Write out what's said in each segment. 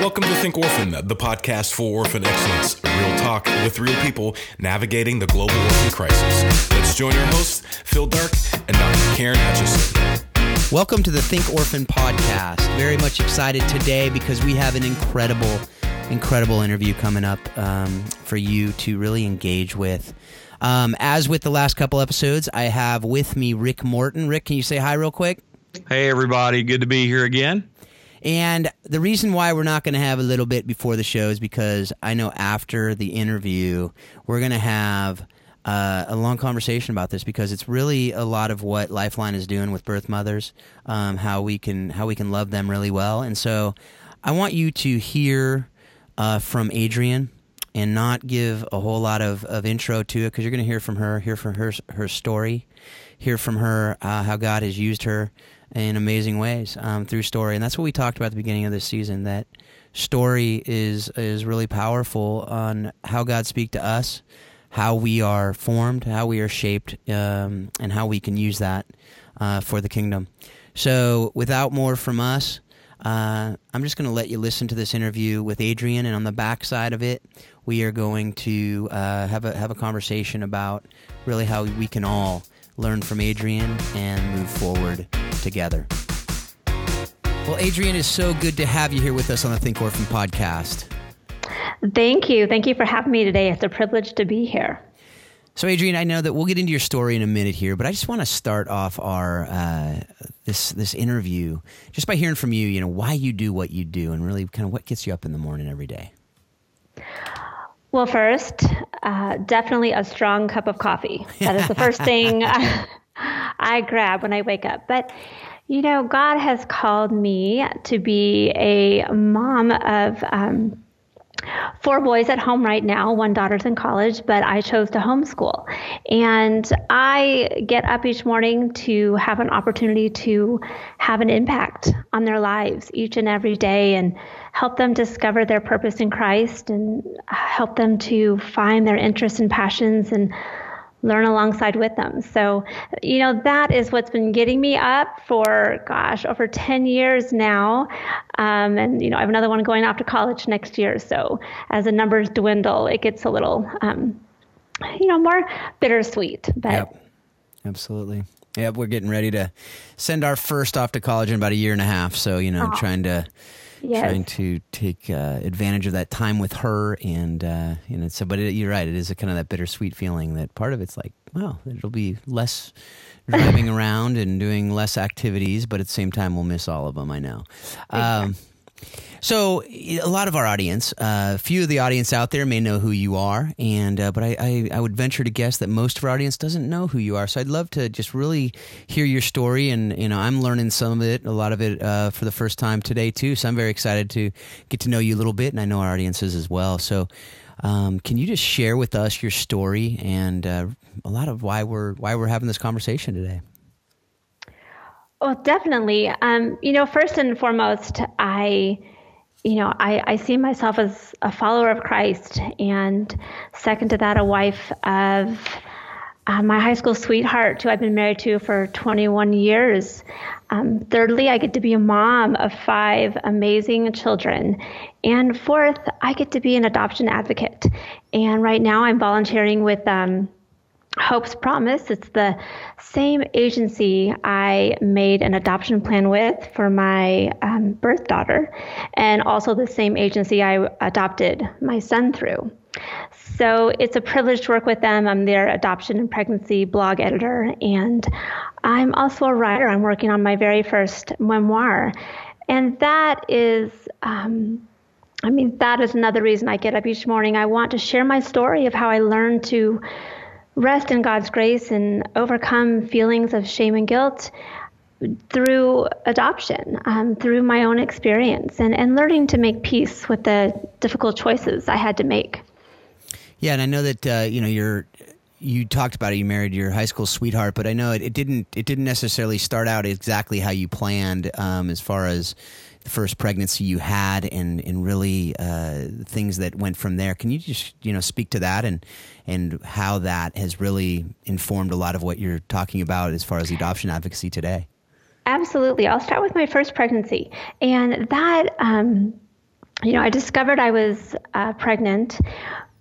Welcome to Think Orphan, the podcast for orphan excellence. Real talk with real people navigating the global orphan crisis. Let's join our hosts, Phil Darke and Dr. Karen Hutchison. Welcome to the Think Orphan podcast. Very much excited today because we have an incredible, incredible interview coming up um, for you to really engage with. Um, as with the last couple episodes, I have with me Rick Morton. Rick, can you say hi real quick? Hey, everybody. Good to be here again. And the reason why we're not going to have a little bit before the show is because I know after the interview, we're going to have uh, a long conversation about this because it's really a lot of what Lifeline is doing with birth mothers, um, how we can how we can love them really well. And so, I want you to hear uh, from Adrienne and not give a whole lot of, of intro to it because you're going to hear from her, hear from her her story, hear from her uh, how God has used her in amazing ways um, through story, and that's what we talked about at the beginning of this season. That story is is really powerful on how God speaks to us, how we are formed, how we are shaped, um, and how we can use that uh, for the kingdom. So, without more from us, uh, I'm just going to let you listen to this interview with Adrienne, and on the back side of it, we are going to uh, have a have a conversation about really how we can all learn from Adrienne, and move forward together. Well, Adrienne, is so good to have you here with us on the Think Orphan podcast. Thank you. Thank you for having me today. It's a privilege to be here. So, Adrienne, I know that we'll get into your story in a minute here, but I just want to start off our uh, this this interview just by hearing from you. You know why you do what you do, and really kind of what gets you up in the morning every day. Well, first, uh, definitely a strong cup of coffee. That is the first thing I grab when I wake up. But, you know, God has called me to be a mom of. Um, four boys at home right now. One daughter's in college, but I chose to homeschool. And I get up each morning to have an opportunity to have an impact on their lives each and every day and help them discover their purpose in Christ and help them to find their interests and passions and learn alongside with them. So, you know, that is what's been getting me up for, gosh, over 10 years now. Um, and, you know, I have another one going off to college next year. So as the numbers dwindle, it gets a little, um, you know, more bittersweet. But yep. Absolutely. Yep, we're getting ready to send our first off to college in about a year and a half. So, you know, trying to yes. trying to take uh, advantage of that time with her, and uh, you know, so. But it, you're right; it is a kind of that bittersweet feeling that part of it's like, well, it'll be less driving around and doing less activities, but at the same time, we'll miss all of them. I know. Um, so, a lot of our audience, uh, a few of the audience out there may know who you are, and uh, but I, I, I, would venture to guess that most of our audience doesn't know who you are. So, I'd love to just really hear your story, and you know, I'm learning some of it, a lot of it uh, for the first time today too. So, I'm very excited to get to know you a little bit, and I know our audiences as well. So, um, can you just share with us your story and uh, a lot of why we're why we're having this conversation today? Well, definitely. Um, you know, first and foremost, I you know, I, I see myself as a follower of Christ, and second to that, a wife of uh, my high school sweetheart, who I've been married to for 21 years. Um, thirdly, I get to be a mom of five amazing children. And fourth, I get to be an adoption advocate. And right now, I'm volunteering with um, Hope's Promise. It's the same agency I made an adoption plan with for my um, birth daughter, and also the same agency I adopted my son through. So it's a privilege to work with them. I'm their adoption and pregnancy blog editor, and I'm also a writer. I'm working on my very first memoir. And that is, um, I mean, that is another reason I get up each morning. I want to share my story of how I learned to rest in God's grace and overcome feelings of shame and guilt through adoption, um, through my own experience, and, and learning to make peace with the difficult choices I had to make. Yeah, and I know that uh, you know you're you talked about it. You married your high school sweetheart, but I know it, it didn't it didn't necessarily start out exactly how you planned um, as far as first pregnancy you had and and really uh, things that went from there. Can you just you know speak to that and and how that has really informed a lot of what you're talking about as far as adoption advocacy today? Absolutely. I'll start with my first pregnancy, and that. Um, you know, I discovered I was uh, pregnant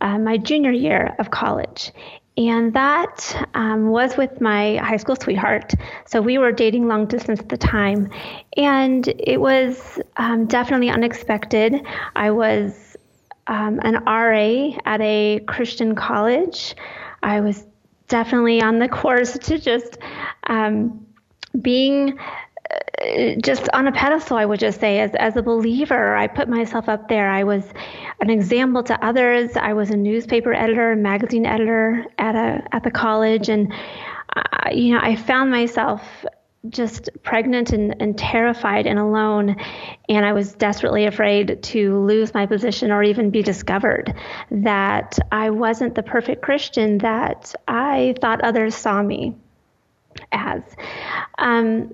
uh, my junior year of college. And that um, was with my high school sweetheart. So we were dating long distance at the time. And it was um, definitely unexpected. I was um, an RA at a Christian college. I was definitely on the course to just um, being just on a pedestal, I would just say, as, as a believer, I put myself up there. I was an example to others. I was a newspaper editor, magazine editor at a at the college, and uh, you know, I found myself just pregnant and, and terrified and alone, and I was desperately afraid to lose my position or even be discovered. That I wasn't the perfect Christian that I thought others saw me as. Um,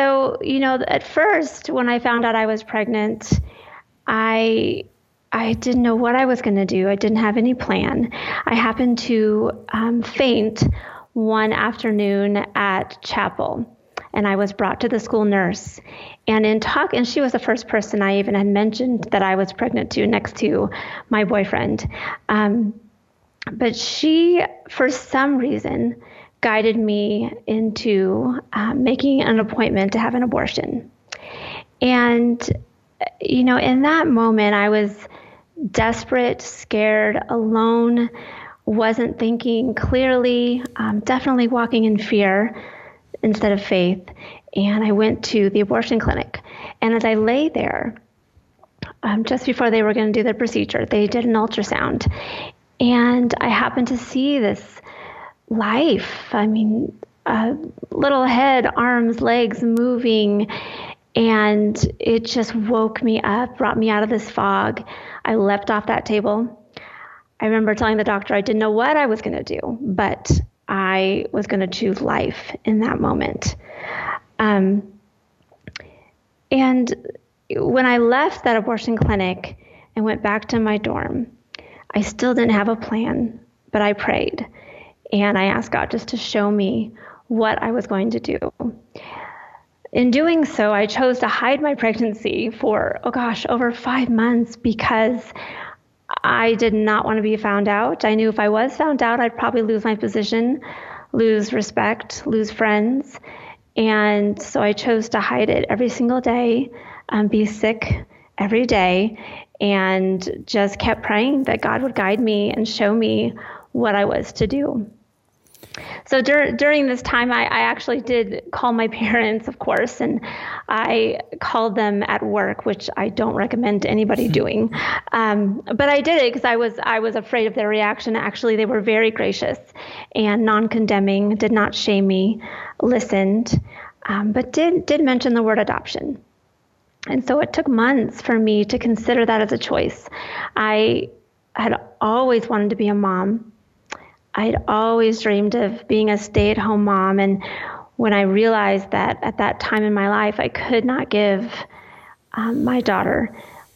so, you know, at first when I found out I was pregnant, I I didn't know what I was going to do. I didn't have any plan. I happened to um, faint one afternoon at chapel, and I was brought to the school nurse. And in talk, and she was the first person I even had mentioned that I was pregnant to, next to my boyfriend. Um, but she, for some reason, guided me into um, making an appointment to have an abortion. And, you know, in that moment, I was desperate, scared, alone, wasn't thinking clearly, um, definitely walking in fear instead of faith. And I went to the abortion clinic. And as I lay there, um, just before they were going to do the procedure, they did an ultrasound. And I happened to see this life. I mean, a little head, arms, legs moving. And it just woke me up, brought me out of this fog. I leapt off that table. I remember telling the doctor I didn't know what I was going to do, but I was going to choose life in that moment. Um, and when I left that abortion clinic and went back to my dorm, I still didn't have a plan, but I prayed. And I asked God just to show me what I was going to do. In doing so, I chose to hide my pregnancy for, oh gosh, over five months because I did not want to be found out. I knew if I was found out, I'd probably lose my position, lose respect, lose friends. And so I chose to hide it every single day, um, be sick every day, and just kept praying that God would guide me and show me what I was to do. So dur- during this time, I, I, actually did call my parents, of course, and I called them at work, which I don't recommend anybody hmm. doing. Um, but I did it because I was I was afraid of their reaction. Actually, they were very gracious and non-condemning, did not shame me, listened, um, but did did mention the word adoption. And so it took months for me to consider that as a choice. I had always wanted to be a mom. I'd always dreamed of being a stay at home mom. And when I realized that at that time in my life, I could not give um, my daughter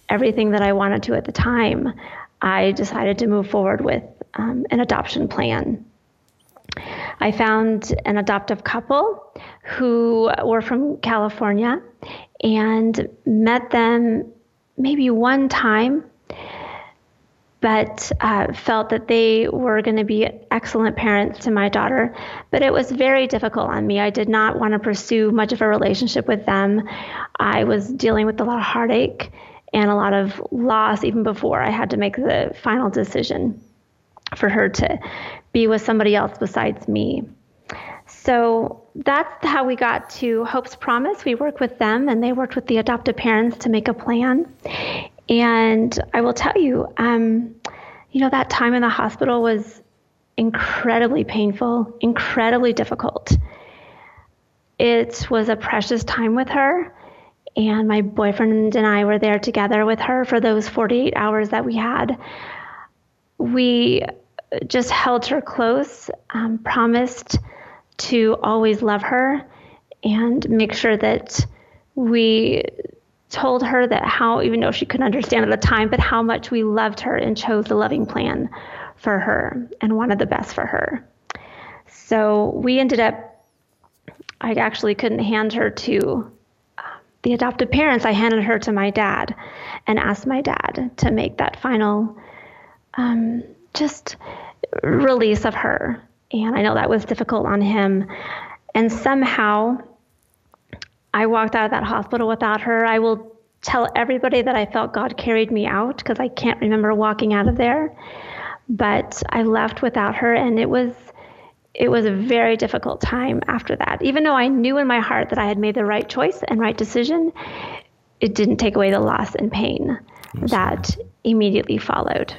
everything that I wanted to at the time, I decided to move forward with um, an adoption plan. I found an adoptive couple who were from California and met them maybe one time but uh, felt that they were going to be excellent parents to my daughter. But it was very difficult on me. I did not want to pursue much of a relationship with them. I was dealing with a lot of heartache and a lot of loss even before I had to make the final decision for her to be with somebody else besides me. So that's how we got to Hope's Promise. We worked with them and they worked with the adoptive parents to make a plan. And I will tell you, um, you know, that time in the hospital was incredibly painful, incredibly difficult. It was a precious time with her. And my boyfriend and I were there together with her for those 48 hours that we had. We just held her close, um, promised to always love her and make sure that we told her that how, even though she couldn't understand at the time, but how much we loved her and chose the loving plan for her and wanted the best for her. So we ended up, I actually couldn't hand her to um, the adoptive parents, I handed her to my dad and asked my dad to make that final um, just release of her. And I know that was difficult on him. And somehow I walked out of that hospital without her. I will tell everybody that I felt God carried me out because I can't remember walking out of there. But I left without her, and it was it was a very difficult time after that. Even though I knew in my heart that I had made the right choice and right decision, it didn't take away the loss and pain that immediately followed.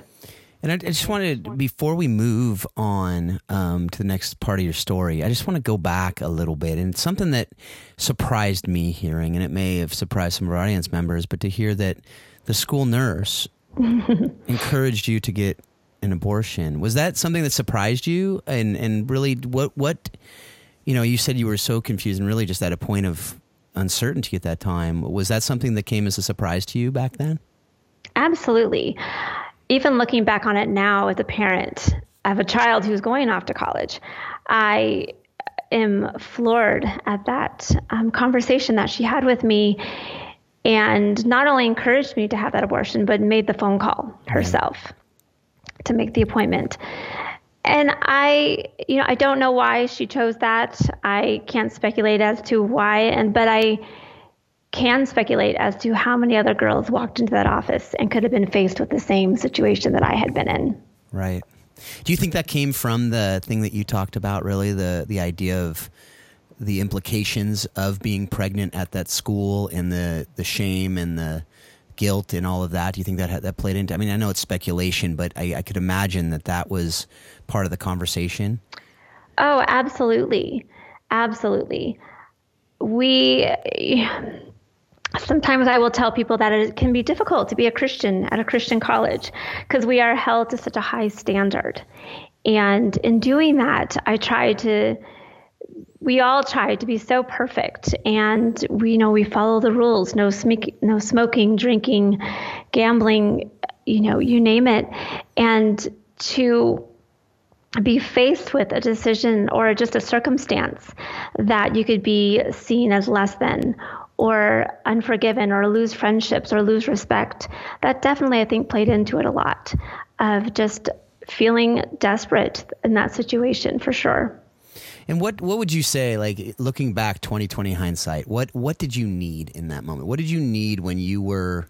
And I, just wanted, before we move on um, to the next part of your story, I just want to go back a little bit. And it's something that surprised me hearing, and it may have surprised some of our audience members, but to hear that the school nurse encouraged you to get an abortion. Was that something that surprised you? And and really, what what you know, you said you were so confused and really just at a point of uncertainty at that time. Was that something that came as a surprise to you back then? Absolutely. Even looking back on it now as a parent of a child who's going off to college, I am floored at that um, conversation that she had with me and not only encouraged me to have that abortion, but made the phone call herself to make the appointment. And I, you know, I don't know why she chose that. I can't speculate as to why, and but I can speculate as to how many other girls walked into that office and could have been faced with the same situation that I had been in. Right. Do you think that came from the thing that you talked about? Really, the the idea of the implications of being pregnant at that school and the the shame and the guilt and all of that? Do you think that that played into? I mean, I know it's speculation, but I, I could imagine that that was part of the conversation. Oh, absolutely, absolutely. We sometimes I will tell people that it can be difficult to be a Christian at a Christian college because we are held to such a high standard. And in doing that, I try to we all try to be so perfect and we you know we follow the rules no sm- no smoking drinking gambling you know you name it and to be faced with a decision or just a circumstance that you could be seen as less than or unforgiven or lose friendships or lose respect that definitely i think played into it a lot of just feeling desperate in that situation for sure and what what would you say, like looking back, twenty twenty hindsight? What what did you need in that moment? What did you need when you were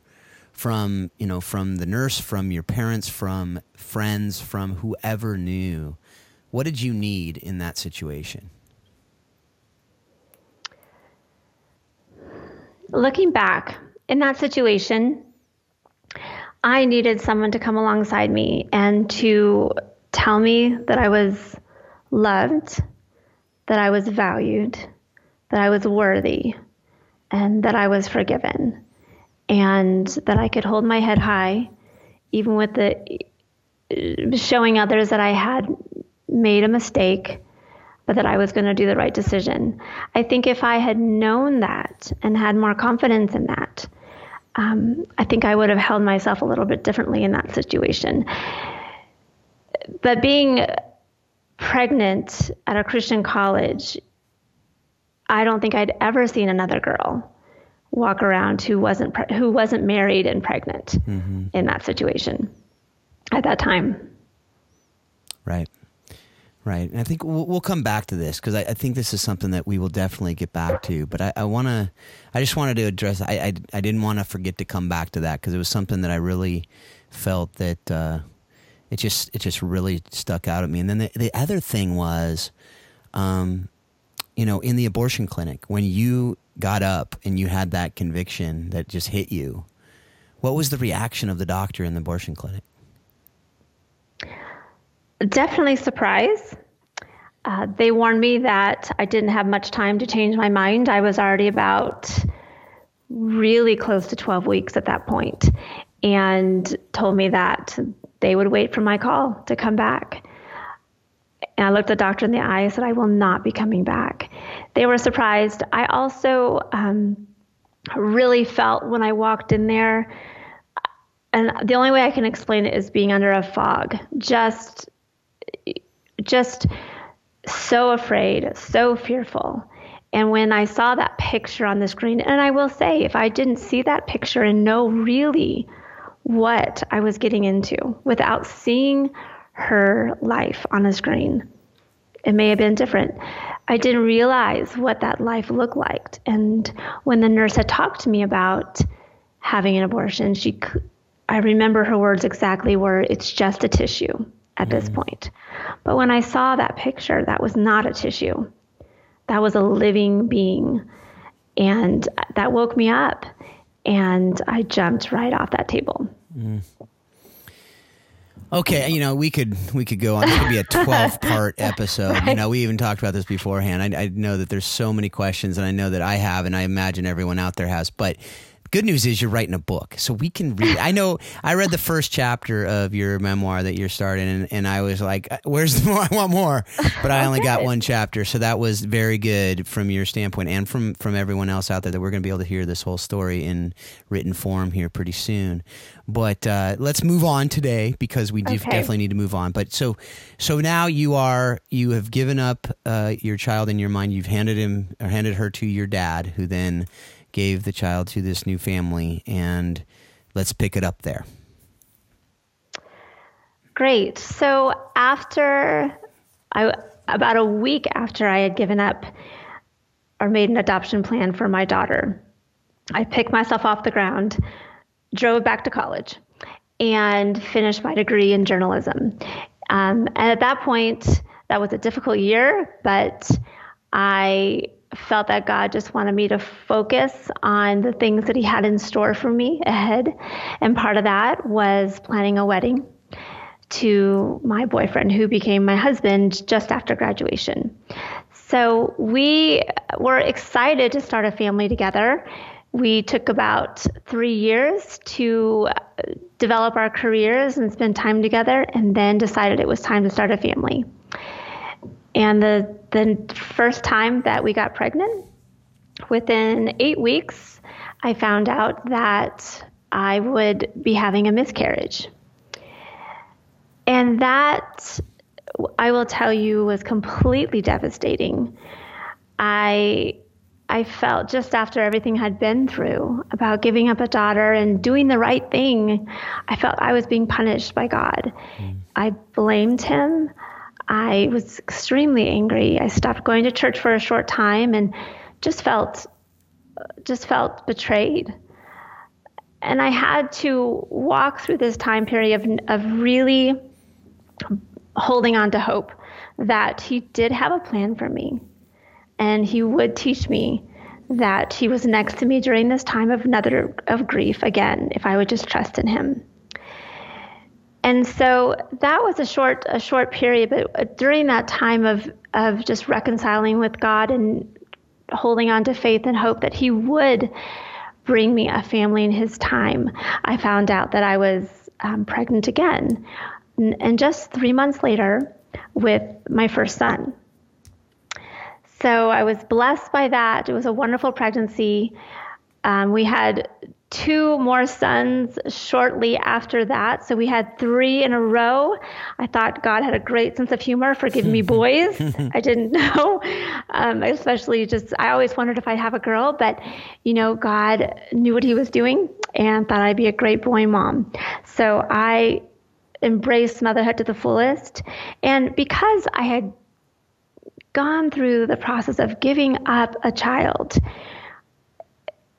from you know from the nurse, from your parents, from friends, from whoever knew? What did you need in that situation? Looking back in that situation, I needed someone to come alongside me and to tell me that I was loved that I was valued, that I was worthy, and that I was forgiven, and that I could hold my head high, even with the showing others that I had made a mistake, but that I was going to do the right decision. I think if I had known that and had more confidence in that, um, I think I would have held myself a little bit differently in that situation. But being pregnant at a Christian college, I don't think I'd ever seen another girl walk around who wasn't pre- who wasn't married and pregnant mm-hmm. in that situation at that time. Right. Right. And I think we'll, we'll come back to this because I, I, think this is something that we will definitely get back to. But I, I want to, I just wanted to address, I, I, I didn't want to forget to come back to that because it was something that I really felt that uh, it just it just really stuck out at me. And then the, the other thing was, um, you know, in the abortion clinic when you got up and you had that conviction that just hit you, what was the reaction of the doctor in the abortion clinic? Definitely surprise. Uh, they warned me that I didn't have much time to change my mind. I was already about really close to 12 weeks at that point and told me that they would wait for my call to come back. And I looked the doctor in the eye and said, I will not be coming back. They were surprised. I also um, really felt when I walked in there, and the only way I can explain it is being under a fog. Just, just so afraid, so fearful. And when I saw that picture on the screen, and I will say, if I didn't see that picture and know really what I was getting into without seeing her life on a screen, it may have been different. I didn't realize what that life looked like. And when the nurse had talked to me about having an abortion, she, I remember her words exactly were, "It's just a tissue at this mm-hmm. point." But when I saw that picture, that was not a tissue. That was a living being, and that woke me up. And I jumped right off that table. Mm. Okay, you know we could we could go on. This could be a twelve part episode. Right. You know, we even talked about this beforehand. I, I know that there's so many questions, and I know that I have, and I imagine everyone out there has. But good news is you're writing a book, so we can read. I know I read the first chapter of your memoir that you're starting, and, and I was like, "Where's the more? I want more," but I only got one chapter, so that was very good from your standpoint and from from everyone else out there that we're going to be able to hear this whole story in written form here pretty soon. But uh, let's move on today because we okay. definitely need to move on. But so so now you are you have given up uh, your child in your mind. You've handed him or handed her to your dad, who then gave the child to this new family, and let's pick it up there. Great. So after I about a week after I had given up or made an adoption plan for my daughter, I picked myself off the ground, drove back to college, and finished my degree in journalism. Um, and at that point, that was a difficult year, but I felt that God just wanted me to focus on the things that He had in store for me ahead. And part of that was planning a wedding to my boyfriend, who became my husband just after graduation. So we were excited to start a family together. We took about three years to uh, develop our careers and spend time together, and then decided it was time to start a family. And the, the first time that we got pregnant, within eight weeks, I found out that I would be having a miscarriage. And that, I will tell you, was completely devastating. I I felt just after everything had been through about giving up a daughter and doing the right thing, I felt I was being punished by God. Mm. I blamed him. I was extremely angry. I stopped going to church for a short time and just felt just felt betrayed. And I had to walk through this time period of, of really holding on to hope that he did have a plan for me and he would teach me that he was next to me during this time of another of grief again if I would just trust in him. And so that was a short a short period, but during that time of of just reconciling with God and holding on to faith and hope that He would bring me a family in His time, I found out that I was um, pregnant again, and just three months later, with my first son. So I was blessed by that. It was a wonderful pregnancy. Um, we had two more sons shortly after that. So we had three in a row. I thought God had a great sense of humor for giving me boys. I didn't know, um, especially just, I always wondered if I'd have a girl, but, you know, God knew what He was doing and thought I'd be a great boy mom. So I embraced motherhood to the fullest. And because I had gone through the process of giving up a child,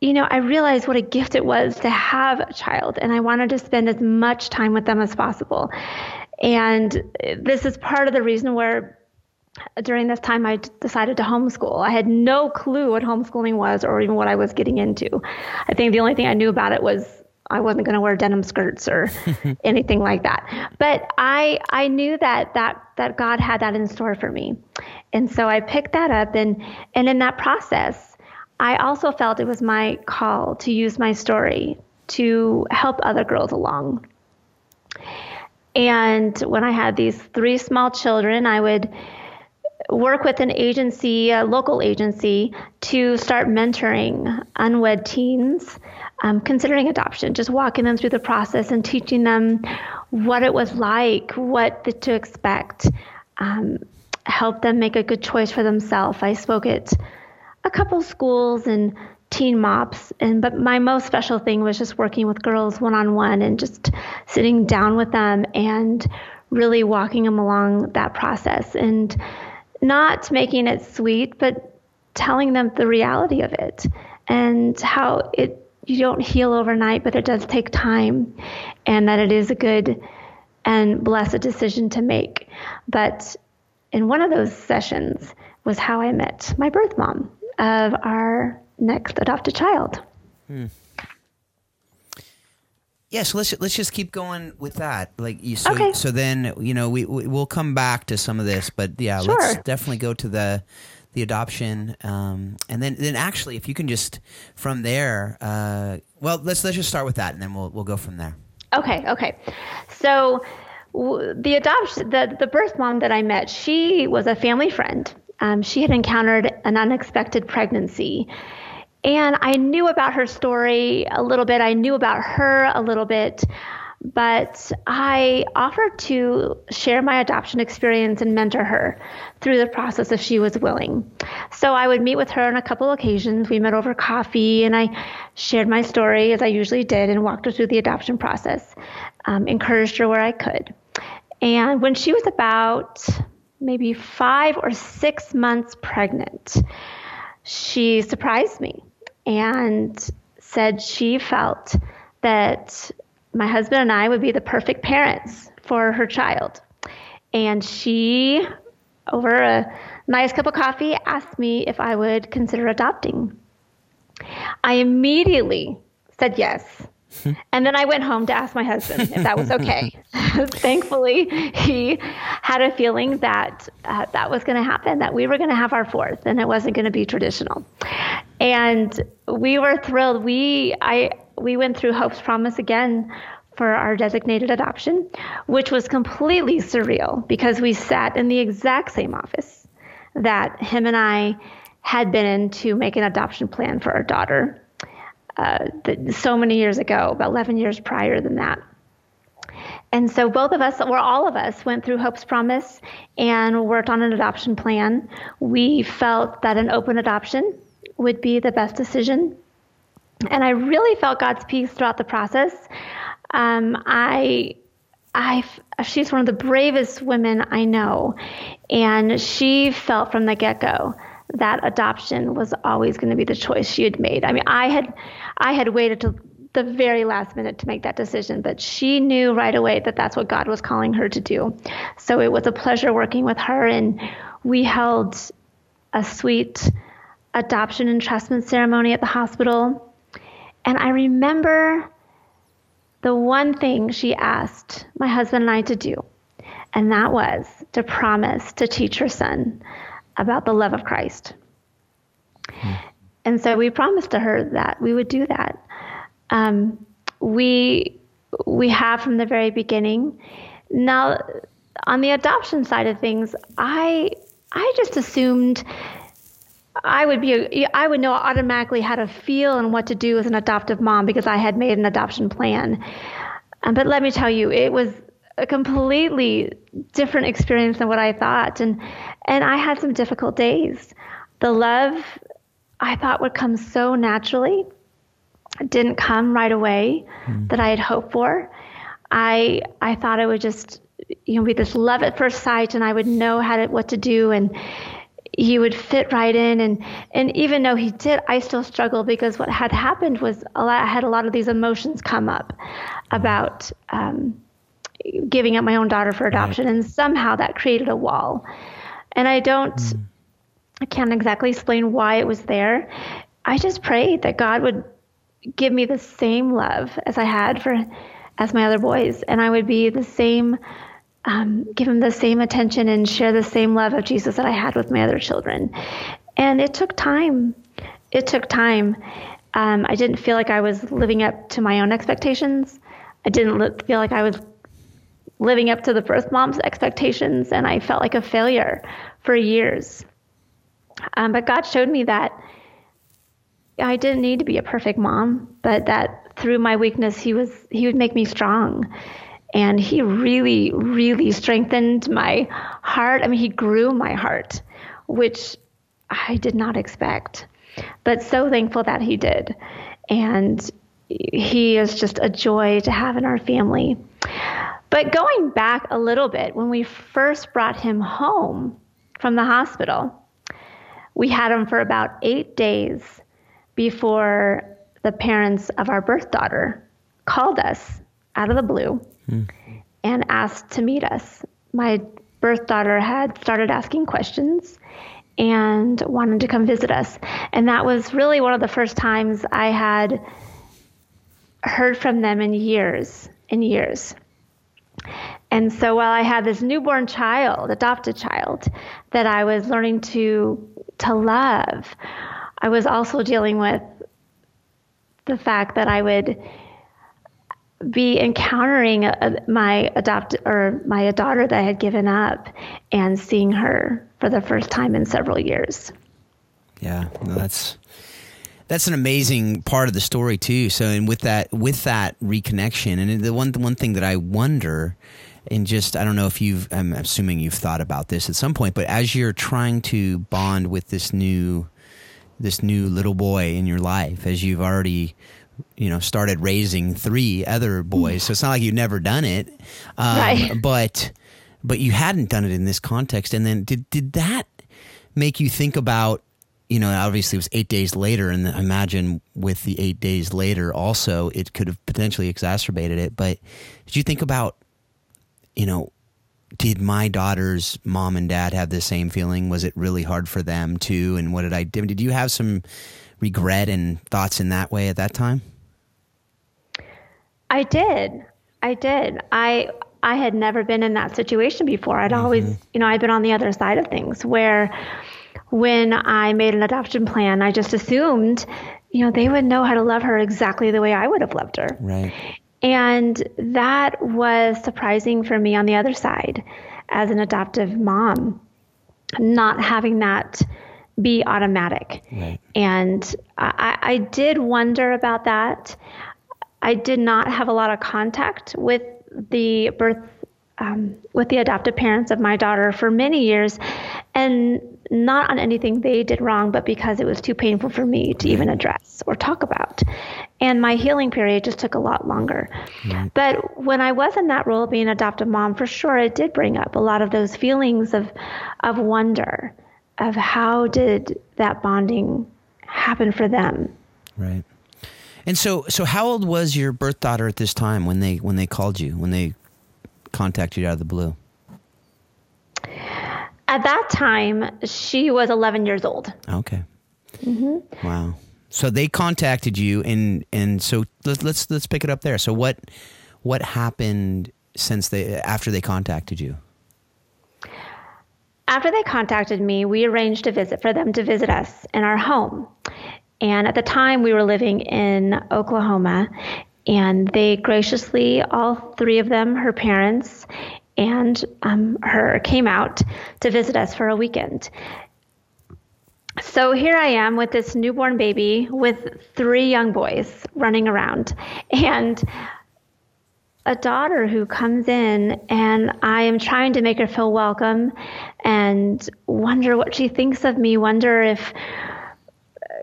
you know, I realized what a gift it was to have a child, and I wanted to spend as much time with them as possible. And eh, this is part of the reason where eh, during this time I decided to homeschool. I had no clue what homeschooling was or even what I was getting into. I think the only thing I knew about it was I wasn't going to wear denim skirts or anything like that. But I I knew that that that God had that in store for me. And so I picked that up and and in that process I also felt it was my call to use my story to help other girls along. And when I had these three small children, I would work with an agency, a local agency, to start mentoring unwed teens um, considering adoption, just walking them through the process and teaching them what it was like, what to expect, um, help them make a good choice for themselves. I spoke at a couple schools and teen mops and but my most special thing was just working with girls one on one and just sitting down with them and really walking them along that process and not making it sweet but telling them the reality of it and how it you don't heal overnight but it does take time and that it is a good and blessed decision to make. But in one of those sessions was how I met my birth mom of our next adopted child. Hmm. Yeah, so let's let's just keep going with that. Like you, so, okay. so then you know we, we will come back to some of this, but yeah, sure. let's definitely go to the the adoption, um, and then then actually, if you can just from there, uh, well, let's let's just start with that, and then we'll we'll go from there. Okay, okay. So w- the adoption, the the birth mom that I met, she was a family friend. Um, she had encountered an unexpected pregnancy and I knew about her story a little bit. I knew about her a little bit, but I offered to share my adoption experience and mentor her through the process if she was willing. So I would meet with her on a couple occasions. We met over coffee, and I shared my story as I usually did and walked her through the adoption process, um, encouraged her where I could. And when she was about maybe five or six months pregnant, she surprised me and said she felt that my husband and I would be the perfect parents for her child. And she, over a nice cup of coffee, asked me if I would consider adopting. I immediately said yes. And then I went home to ask my husband if that was okay. Thankfully, he had a feeling that uh, that was going to happen, that we were going to have our fourth, and it wasn't going to be traditional and we were thrilled. We I we went through Hope's Promise again for our designated adoption, which was completely surreal because we sat in the exact same office that him and I had been in to make an adoption plan for our daughter uh, so many years ago, about 11 years prior than that. And so both of us, or all of us, went through Hope's Promise and worked on an adoption plan. We felt that an open adoption would be the best decision. And I really felt God's peace throughout the process. Um, I, I, she's one of the bravest women I know, and she felt from the get-go that adoption was always going to be the choice she had made. I mean, I had, I had waited till the very last minute to make that decision, but she knew right away that that's what God was calling her to do. So it was a pleasure working with her, and we held a sweet adoption entrustment ceremony at the hospital. And I remember the one thing she asked my husband and I to do, and that was to promise to teach her son about the love of Christ. Hmm. And so we promised to her that we would do that. Um, we we have from the very beginning. Now, on the adoption side of things, I I just assumed I would be I would know automatically how to feel and what to do as an adoptive mom because I had made an adoption plan. Um, but let me tell you, it was a completely different experience than what I thought, and and I had some difficult days. The love I thought would come so naturally didn't come right away mm. that I had hoped for. I I thought it would just you know be this love at first sight, and I would know how to what to do and he would fit right in and and even though he did i still struggled because what had happened was a lot i had a lot of these emotions come up about um, giving up my own daughter for adoption right. and somehow that created a wall and i don't mm. I can't exactly explain why it was there i just prayed that god would give me the same love as i had for as my other boys and i would be the same um, give him the same attention and share the same love of Jesus that I had with my other children. And it took time. It took time. Um, I didn't feel like I was living up to my own expectations. I didn't li- feel like I was living up to the birth mom's expectations, and I felt like a failure for years. Um, but God showed me that I didn't need to be a perfect mom, but that through my weakness, He was He would make me strong and he really, really strengthened my heart. I mean, he grew my heart, which I did not expect. but so thankful that he did. And he is just a joy to have in our family. But going back a little bit, when we first brought him home from the hospital, we had him for about eight days before the parents of our birth daughter called us out of the blue mm. and asked to meet us. My birth daughter had started asking questions and wanted to come visit us. And that was really one of the first times I had heard from them in years and years. And so while I had this newborn child, adopted child, that I was learning to to love, I was also dealing with the fact that I would be encountering a, my adopt or my daughter that I had given up and seeing her for the first time in several years. Yeah, no, that's that's an amazing part of the story too. So, and with that with that reconnection, and the one the one thing that I wonder, and just I don't know if you've I'm assuming you've thought about this at some point, but as you're trying to bond with this new this new little boy in your life, as you've already you know started raising three other boys so it's not like you've never done it um, right. but but you hadn't done it in this context and then did did that make you think about you know obviously it was eight days later and imagine with the eight days later also it could have potentially exacerbated it but did you think about you know did my daughter's mom and dad have the same feeling was it really hard for them too and what did i do did you have some regret and thoughts in that way at that time? I did. I did. I I had never been in that situation before. I'd mm-hmm. always, you know, I'd been on the other side of things where when I made an adoption plan, I just assumed, you know, they would know how to love her exactly the way I would have loved her. Right. And that was surprising for me on the other side as an adoptive mom, not having that be automatic. Right. And I, I did wonder about that. I did not have a lot of contact with the birth, um, with the adoptive parents of my daughter for many years, and not on anything they did wrong, but because it was too painful for me to even address or talk about. And my healing period just took a lot longer. Right. But when I was in that role of being an adoptive mom, for sure, it did bring up a lot of those feelings of, of wonder of how did that bonding happen for them. Right. And so so how old was your birth daughter at this time when they when they called you, when they contacted you out of the blue? At that time, she was 11 years old. Okay. Mm-hmm. Wow. So they contacted you, and and so let, let's let's pick it up there. So what what happened since they after they contacted you? After they contacted me, we arranged a visit for them to visit us in our home. And at the time, we were living in Oklahoma, and they graciously, all three of them, her parents and um, her, came out to visit us for a weekend. So here I am with this newborn baby with three young boys running around. And a daughter who comes in and I am trying to make her feel welcome and wonder what she thinks of me, wonder if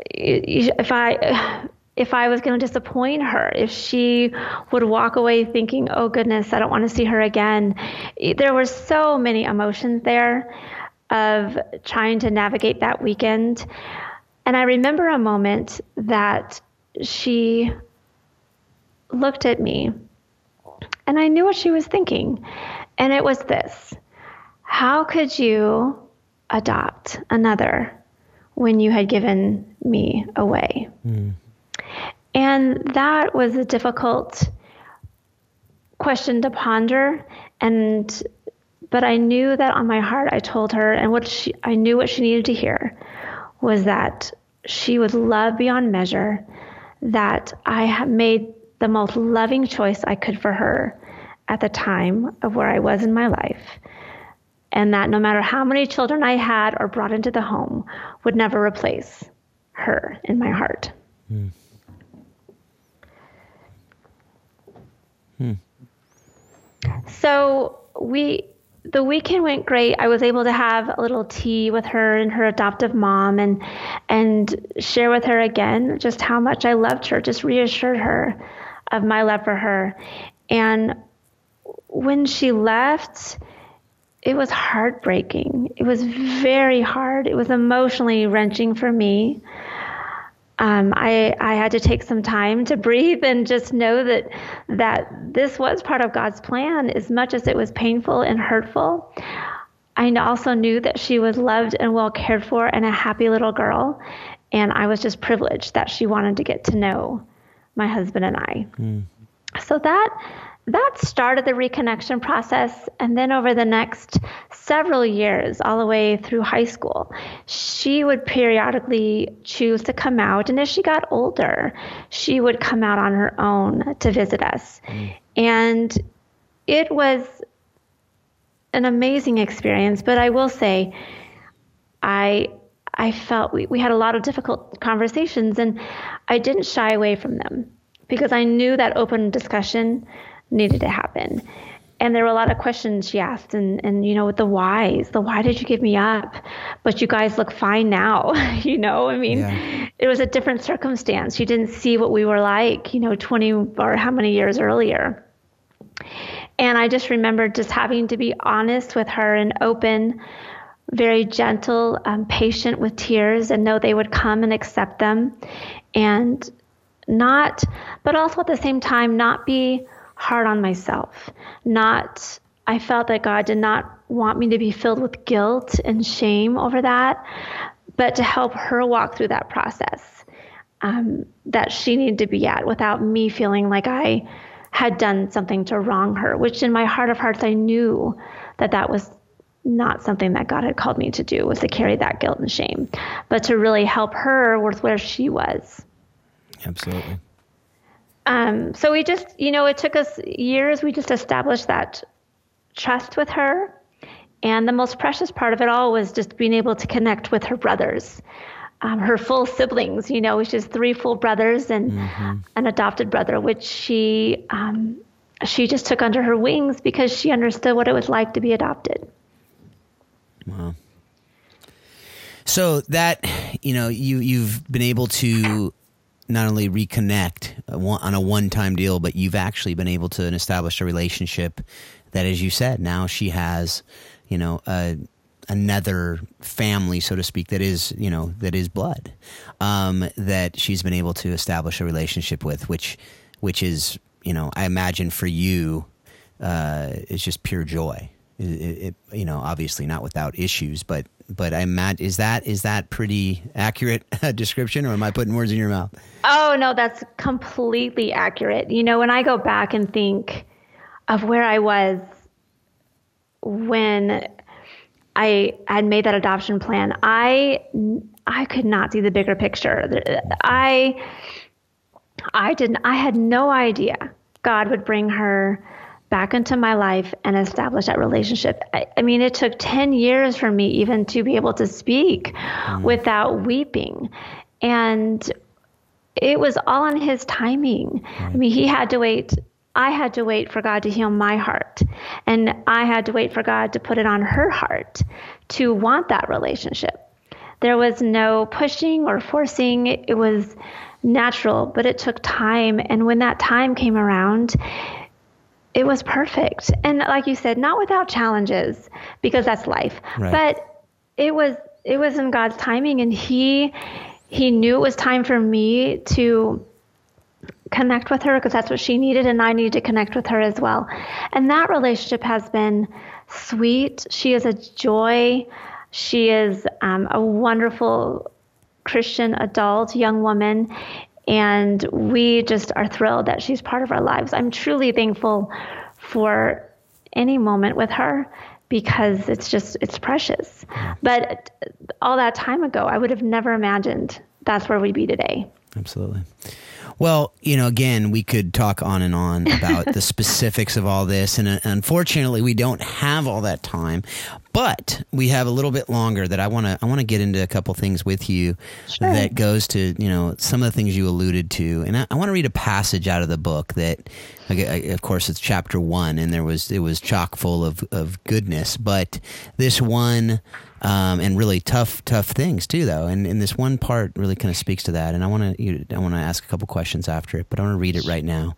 if I if I was going to disappoint her, if she would walk away thinking, "Oh goodness, I don't want to see her again." There were so many emotions there of trying to navigate that weekend. And I remember a moment that she looked at me and I knew what she was thinking. And it was this How could you adopt another when you had given me away? Mm. And that was a difficult question to ponder. And but I knew that on my heart I told her and what she I knew what she needed to hear was that she was loved beyond measure, that I made the most loving choice I could for her at the time of where I was in my life. And that no matter how many children I had or brought into the home, would never replace her in my heart. Hmm. Hmm. So we the weekend went great. I was able to have a little tea with her and her adoptive mom and and share with her again just how much I loved her, just reassured her of my love for her. And when she left, it was heartbreaking. It was very hard. It was emotionally wrenching for me. Um, I, I had to take some time to breathe and just know that that this was part of God's plan as much as it was painful and hurtful. I also knew that she was loved and well cared for and a happy little girl. And I was just privileged that she wanted to get to know my husband and I. Mm. So that that started the reconnection process. And then over the next several years, all the way through high school, she would periodically choose to come out. And as she got older, she would come out on her own to visit us. Mm. And it was an amazing experience. But I will say, I I felt we, we had a lot of difficult conversations and I didn't shy away from them because I knew that open discussion needed to happen. And there were a lot of questions she asked, and, and you know, with the whys, the why did you give me up? But you guys look fine now, you know? I mean, yeah. it was a different circumstance. You didn't see what we were like, you know, 20 or how many years earlier. And I just remember just having to be honest with her and open, very gentle, um, patient with tears, and know they would come and accept them. And not, but also at the same time, not be hard on myself. Not, I felt that God did not want me to be filled with guilt and shame over that, but to help her walk through that process um, that she needed to be at without me feeling like I had done something to wrong her, which in my heart of hearts, I knew that that was not something that God had called me to do was to carry that guilt and shame, but to really help her with where she was. Absolutely. Um, so we just, you know, it took us years. We just established that trust with her. And the most precious part of it all was just being able to connect with her brothers, um, her full siblings, you know, which is three full brothers and mm-hmm. an adopted brother, which she, um, she just took under her wings because she understood what it was like to be adopted. Wow. So that, you know, you, you've been able to not only reconnect on a one-time deal, but you've actually been able to establish a relationship that, as you said, now she has, you know, a, another family, so to speak, that is, you know, that is blood, um, that she's been able to establish a relationship with, which, which is, you know, I imagine for you, uh, is just pure joy. It, it, you know, obviously not without issues, but but I'm mad. Is that is that pretty accurate description, or am I putting words in your mouth? Oh no, that's completely accurate. You know, when I go back and think of where I was when I had made that adoption plan, I I could not see the bigger picture. I I didn't. I had no idea God would bring her back into my life and establish that relationship. I, I, mean, it took 10 years for me even to be able to speak mm. without weeping. And it was all on his timing. Mm. I mean, he had to wait. I had to wait for God to heal my heart. And I had to wait for God to put it on her heart to want that relationship. There was no pushing or forcing. It was natural, but it took time. And when that time came around, it was perfect. And like you said, not without challenges because that's life. Right. But it was it was in God's timing and he he knew it was time for me to connect with her because that's what she needed and I needed to connect with her as well. And that relationship has been sweet. She is a joy. She is um, a wonderful Christian adult young woman and we just are thrilled that she's part of our lives. I'm truly thankful for any moment with her because it's just it's precious. Mm-hmm. But all that time ago, I would have never imagined that's where we'd be today. Absolutely. Well, you know, again, we could talk on and on about the specifics of all this, and uh, unfortunately, we don't have all that time. But we have a little bit longer that I want to I want to get into a couple things with you Sure. that goes to you know some of the things you alluded to, and I, I want to read a passage out of the book that, okay, I- of course, it's chapter one, and there was it was chock full of of goodness, but this one. Um, and really tough, tough things too, though. And, and this one part really kind of speaks to that. And I want to, I want to ask a couple questions after it, but I want to read it right now.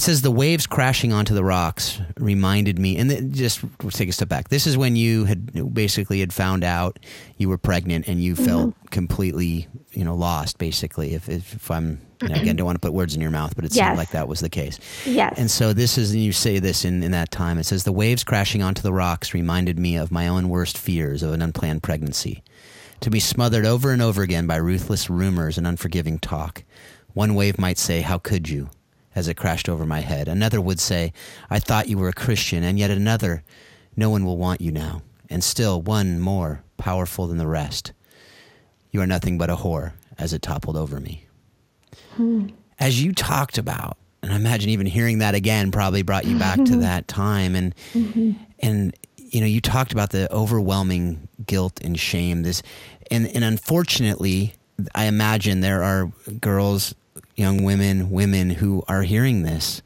It says the waves crashing onto the rocks reminded me, and th- just take a step back. This is when you had basically had found out you were pregnant, and you felt mm-hmm. completely, you know, lost. Basically, if if, if I'm you know, again, don't want to put words in your mouth, but it seemed like that was the case. Yes. And so this is, and you say this in, in that time. It says the waves crashing onto the rocks reminded me of my own worst fears of an unplanned pregnancy, to be smothered over and over again by ruthless rumors and unforgiving talk. One wave might say, "How could you?" As it crashed over my head. Another would say, "I thought you were a Christian," and yet another, "No one will want you now." And still one more powerful than the rest. You are nothing but a whore, as it toppled over me hmm. as you talked about, and I imagine even hearing that again probably brought you back to mm-hmm. that time, and mm-hmm. and you know you talked about the overwhelming guilt and shame. This, and and unfortunately, I imagine there are girls, young women, women who are hearing this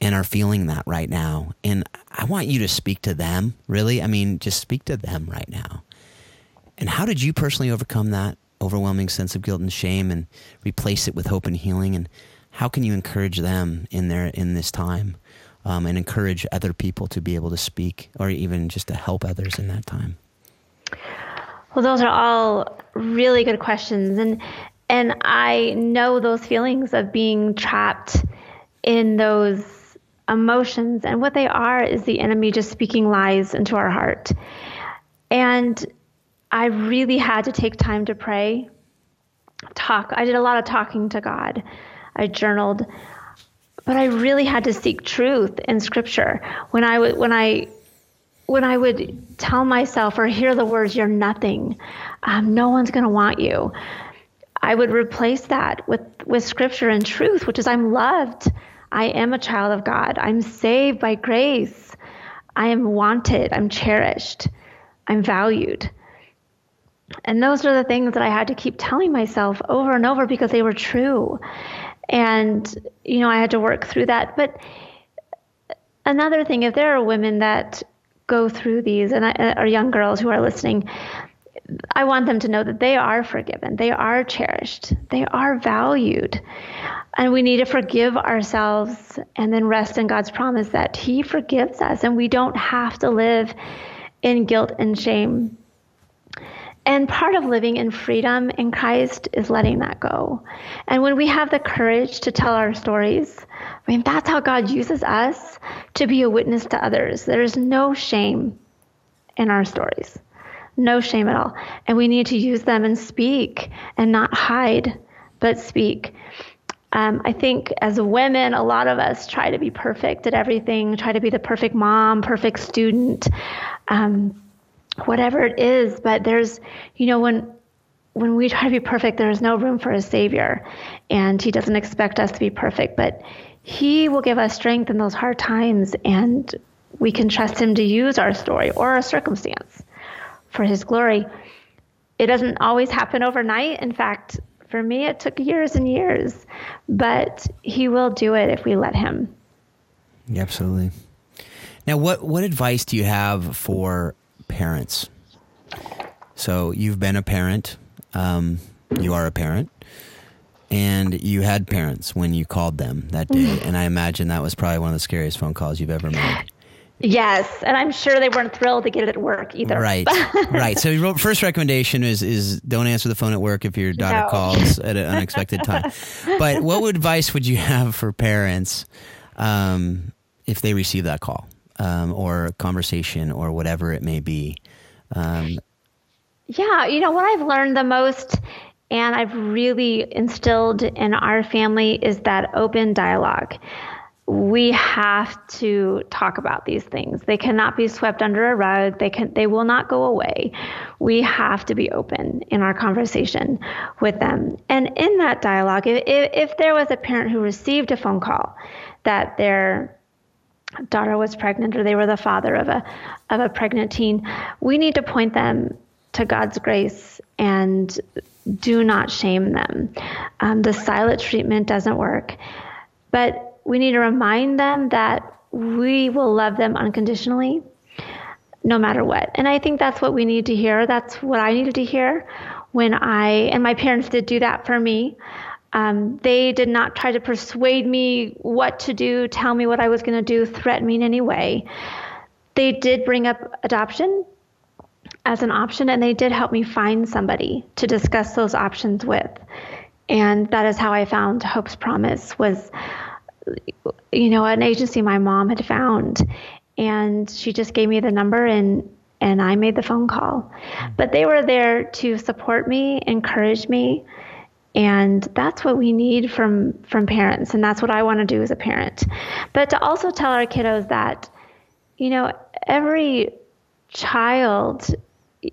and are feeling that right now. And I want you to speak to them. Really, I mean, just speak to them right now. And how did you personally overcome that overwhelming sense of guilt and shame and replace it with hope and healing? And how can you encourage them in their in this time, um, and encourage other people to be able to speak, or even just to help others in that time? Well, those are all really good questions, and and I know those feelings of being trapped in those emotions, and what they are is the enemy just speaking lies into our heart. And I really had to take time to pray, talk. I did a lot of talking to God. I journaled, but I really had to seek truth in Scripture. When I would, when I when I would tell myself or hear the words, you're nothing, um, no one's going to want you, I would replace that with, with scripture and truth, which is I'm loved. I am a child of God. I'm saved by grace. I am wanted. I'm cherished. I'm valued. And those are the things that I had to keep telling myself over and over because they were true. And, you know, I had to work through that. But another thing, if there are women that go through these and I, uh, or young girls who are listening, I want them to know that they are forgiven, they are cherished, they are valued. And we need to forgive ourselves and then rest in God's promise that He forgives us and we don't have to live in guilt and shame. And part of living in freedom in Christ is letting that go. And when we have the courage to tell our stories, I mean, that's how God uses us to be a witness to others. There is no shame in our stories, no shame at all. And we need to use them and speak and not hide, but speak. Um, I think as women, a lot of us try to be perfect at everything, try to be the perfect mom, perfect student. Um, whatever it is but there's you know when when we try to be perfect there's no room for a savior and he doesn't expect us to be perfect but he will give us strength in those hard times and we can trust him to use our story or our circumstance for his glory it doesn't always happen overnight in fact for me it took years and years but he will do it if we let him Yeah, absolutely. Now, what what advice do you have for parents? So you've been a parent, um, you are a parent, and you had parents when you called them that day, and I imagine that was probably one of the scariest phone calls you've ever made. Yes and i'm sure they weren't thrilled to get it at work either Right, right. So your first recommendation is is don't answer the phone at work if your daughter No. calls at an unexpected time. But what advice would you have for parents um, if they receive that call um, or conversation or whatever it may be? Um, Yeah, you know what I've learned the most and I've really instilled in our family is that open dialogue. We have to talk about these things. They cannot be swept under a rug. They can they will not go away. We have to be open in our conversation with them. And in that dialogue, if, if there was a parent who received a phone call that their daughter was pregnant or they were the father of a of a pregnant teen, we need to point them to God's grace and do not shame them. Um, the silent treatment doesn't work, but we need to remind them that we will love them unconditionally no matter what. And I think that's what we need to hear. That's what I needed to hear when I, and my parents did do that for me. Um, they did not try to persuade me what to do, tell me what I was going to do, threaten me in any way. They did bring up adoption as an option, and they did help me find somebody to discuss those options with. And that is how I found Hope's Promise was you know, an agency my mom had found. And she just gave me the number and and I made the phone call. Mm-hmm. But they were there to support me, encourage me, and that's what we need from from parents and that's what I want to do as a parent. But to also tell our kiddos that you know, every child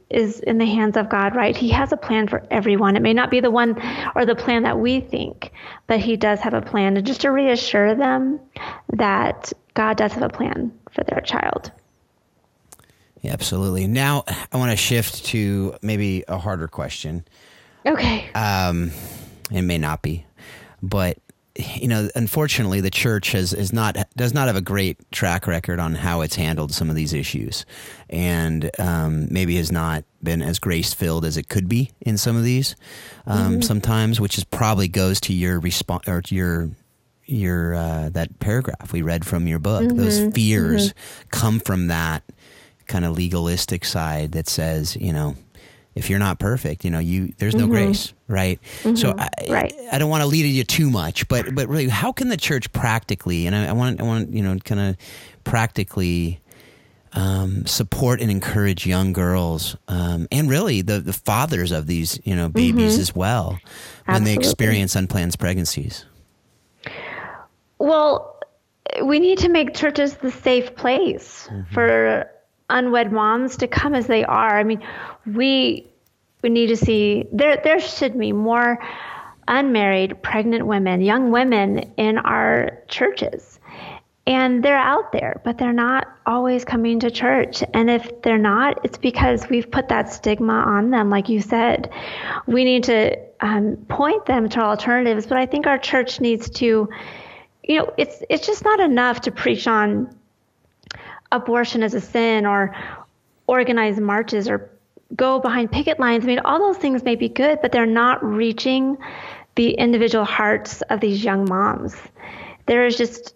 is in the hands of God, right? He has a plan for everyone. It may not be the one or the plan that we think, but He does have a plan. And just to reassure them that God does have a plan for their child. Yeah, absolutely. Now I want to shift to maybe a harder question. Okay. Um, it may not be, but you know, unfortunately, the church has is not does not have a great track record on how it's handled some of these issues, and um, maybe has not been as grace filled as it could be in some of these um, mm-hmm. sometimes, which is probably goes to your response or to your your uh, that paragraph we read from your book. Mm-hmm. Those fears mm-hmm. come from that kind of legalistic side that says, you know, if you're not perfect, you know, you there's no mm-hmm. grace, right? Mm-hmm. So I, right. I don't want to lead you too much, but but really, how can the church practically, and I, I want I want you know, kind of practically um, support and encourage young girls, um, and really the the fathers of these you know babies mm-hmm. as well when Absolutely. they experience unplanned pregnancies. Well, we need to make churches the safe place mm-hmm. for unwed moms to come as they are. I mean, we we need to see there there should be more unmarried pregnant women, young women in our churches. And they're out there, but they're not always coming to church. And if they're not, it's because we've put that stigma on them, like you said. We need to um, point them to alternatives, but I think our church needs to, you know, it's it's just not enough to preach on abortion as a sin or organize marches or go behind picket lines. I mean, all those things may be good, but they're not reaching the individual hearts of these young moms. There is just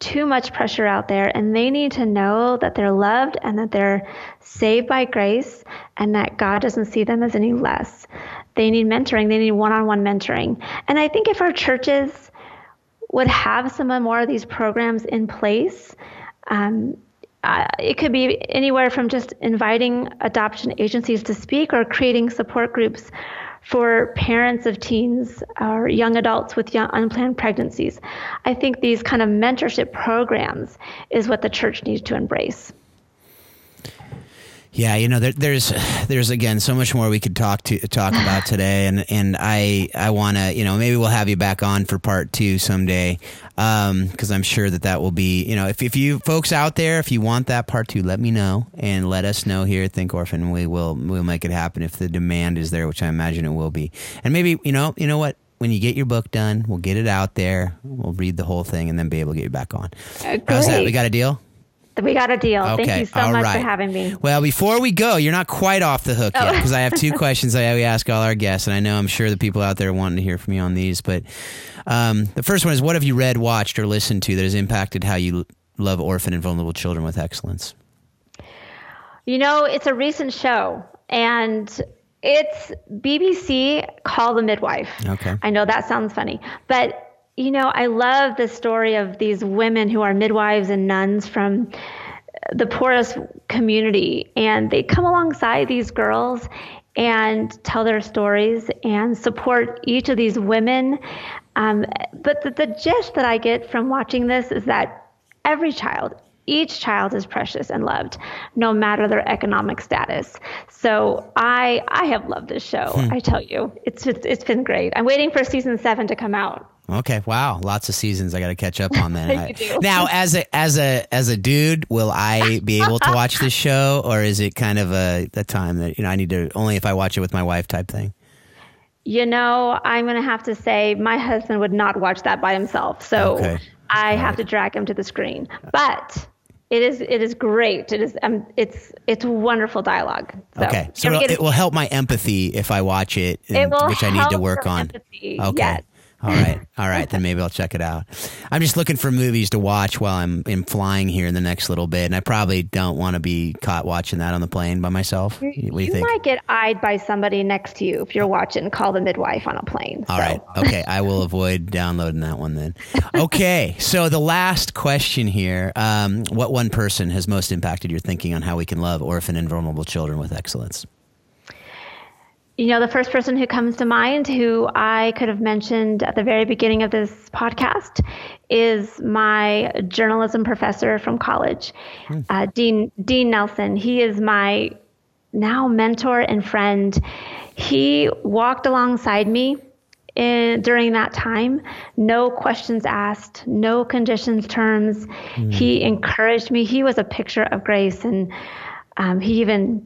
too much pressure out there, and they need to know that they're loved and that they're saved by grace and that God doesn't see them as any less. They need mentoring, they need one on one mentoring. And I think if our churches would have some more of these programs in place, um, uh, it could be anywhere from just inviting adoption agencies to speak or creating support groups for parents of teens or young adults with young unplanned pregnancies. I think these kind of mentorship programs is what the church needs to embrace. Yeah, you know, there, there's there's again so much more we could talk to talk about today, and and I I want to you know maybe we'll have you back on for part two someday, because um, I'm sure that that will be you know if if you folks out there if you want that part two, let me know and let us know here at Think Orphan. We will we'll make it happen if the demand is there, which I imagine it will be, and maybe you know you know what when you get your book done, we'll get it out there. We'll read the whole thing and then be able to get you back on. Uh, How's that? We got a deal? We got a deal. Okay. Thank you so all much right. for having me. Well, before we go, you're not quite off the hook yet because I have two questions I we ask all our guests, and I know I'm sure the people out there wanting to hear from you on these. But um, the first one is, what have you read, watched, or listened to that has impacted how you love orphan and vulnerable children with excellence? You know, it's a recent show, and it's BBC Call the Midwife. Okay. I know that sounds funny, but you know, I love the story of these women who are midwives and nuns from the poorest community, and they come alongside these girls and tell their stories and support each of these women Um, but the, the gist that I get from watching this is that every child, each child is precious and loved, no matter their economic status. So I I have loved this show. Hmm. I tell you, it's, it's it's been great. I'm waiting for season seven to come out. Okay, wow, lots of seasons. I got to catch up on that. now, as a as a as a dude, will I be able to watch this show, or is it kind of a the time that you know I need to only if I watch it with my wife type thing? You know, I'm going to have to say my husband would not watch that by himself, so okay. I have to drag him to the screen. But it is it is great. It is um it's it's wonderful dialogue. So, okay, so it'll, it will help my empathy if I watch it, it which I need to work on. Empathy, okay. Yes. All right, all right. Then maybe I'll check it out. I'm just looking for movies to watch while I'm in flying here in the next little bit, and I probably don't want to be caught watching that on the plane by myself. You, you, you might get eyed by somebody next to you if you're watching Call the Midwife on a plane. All so. right, okay. I will avoid downloading that one then. Okay, so the last question here: um, What one person has most impacted your thinking on how we can love orphan and vulnerable children with excellence? You know, the first person who comes to mind who I could have mentioned at the very beginning of this podcast is my journalism professor from college, uh, Dean Dean Nelson. He is my now mentor and friend. He walked alongside me in, during that time, no questions asked, no conditions, terms. Hmm. He encouraged me. He was a picture of grace, and um, he even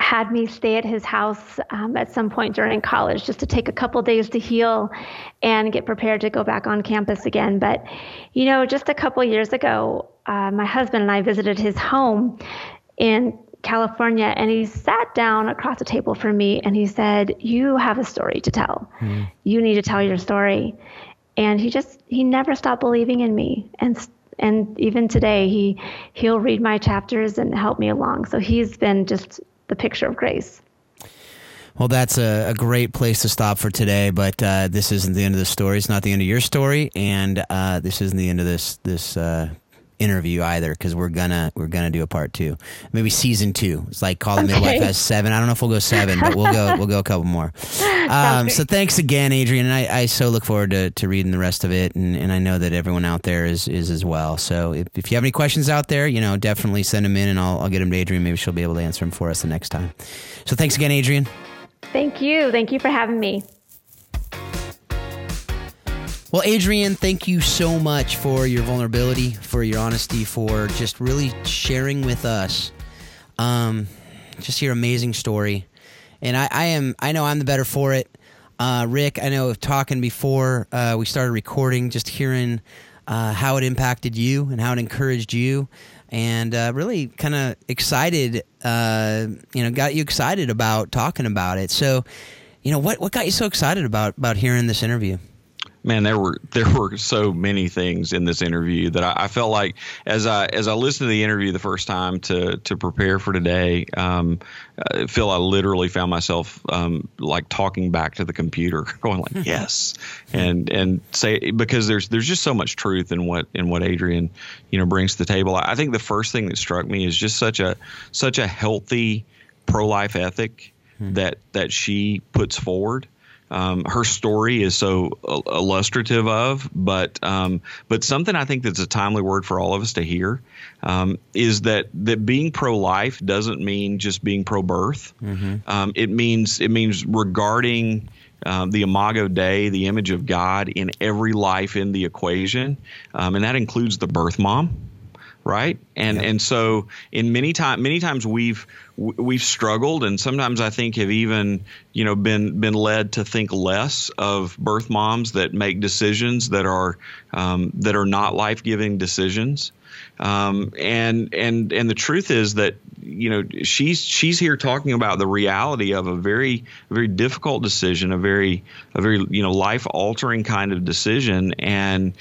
had me stay at his house um, at some point during college just to take a couple days to heal and get prepared to go back on campus again. But, you know, just a couple years ago, uh, my husband and I visited his home in California, and he sat down across the table from me and he said, You have a story to tell. Mm-hmm. You need to tell your story. And he just, he never stopped believing in me. And and even today he he'll read my chapters and help me along so he's been just the picture of grace. Well, that's a, a, great place to stop for today. But uh, this isn't the end of the story. It's not the end of your story, and uh, this isn't the end of this this uh, interview either. Because we're gonna we're gonna do a part two, maybe season two. It's like Call the okay. Midwife has seven. I don't know if we'll go seven, but we'll go we'll go a couple more. Um, so thanks again, Adrienne. And I, I so look forward to, to reading the rest of it, and, and I know that everyone out there is is as well. So if, if you have any questions out there, you know, definitely send them in, and I'll I'll get them to Adrienne. Maybe she'll be able to answer them for us the next time. So thanks again, Adrienne. Thank you. Thank you for having me. Well, Adrienne, thank you so much for your vulnerability, for your honesty, for just really sharing with us um, just your amazing story. And I, I am, I know I'm the better for it. Uh, Rick, I know talking before uh, we started recording, just hearing uh, how it impacted you and how it encouraged you and uh, really kind of excited. Uh, you know, got you excited about talking about it. So, you know, what what got you so excited about about hearing this interview? Man, there were there were so many things in this interview that I, I, felt like as I as I listened to the interview the first time to to prepare for today, um, I feel I literally found myself um, like talking back to the computer, going like yes, and and say because there's there's just so much truth in what in what Adrienne you know brings to the table. I think the first thing that struck me is just such a such a healthy pro life ethic hmm. that that she puts forward um, her story is so illustrative of, but um, but something I think that's a timely word for all of us to hear um, is that that being pro life doesn't mean just being pro birth. Mm-hmm. Um, it means it means regarding. Um, the imago dei, the image of God in every life in the equation, um, and that includes the birth mom, right? And and so in many time many times we've we've struggled and sometimes I think have even you know been been led to think less of birth moms that make decisions that are um, that are not life giving decisions. Um, and and and the truth is that you know she's she's here talking about the reality of a very very difficult decision, a very a very you know life altering kind of decision, and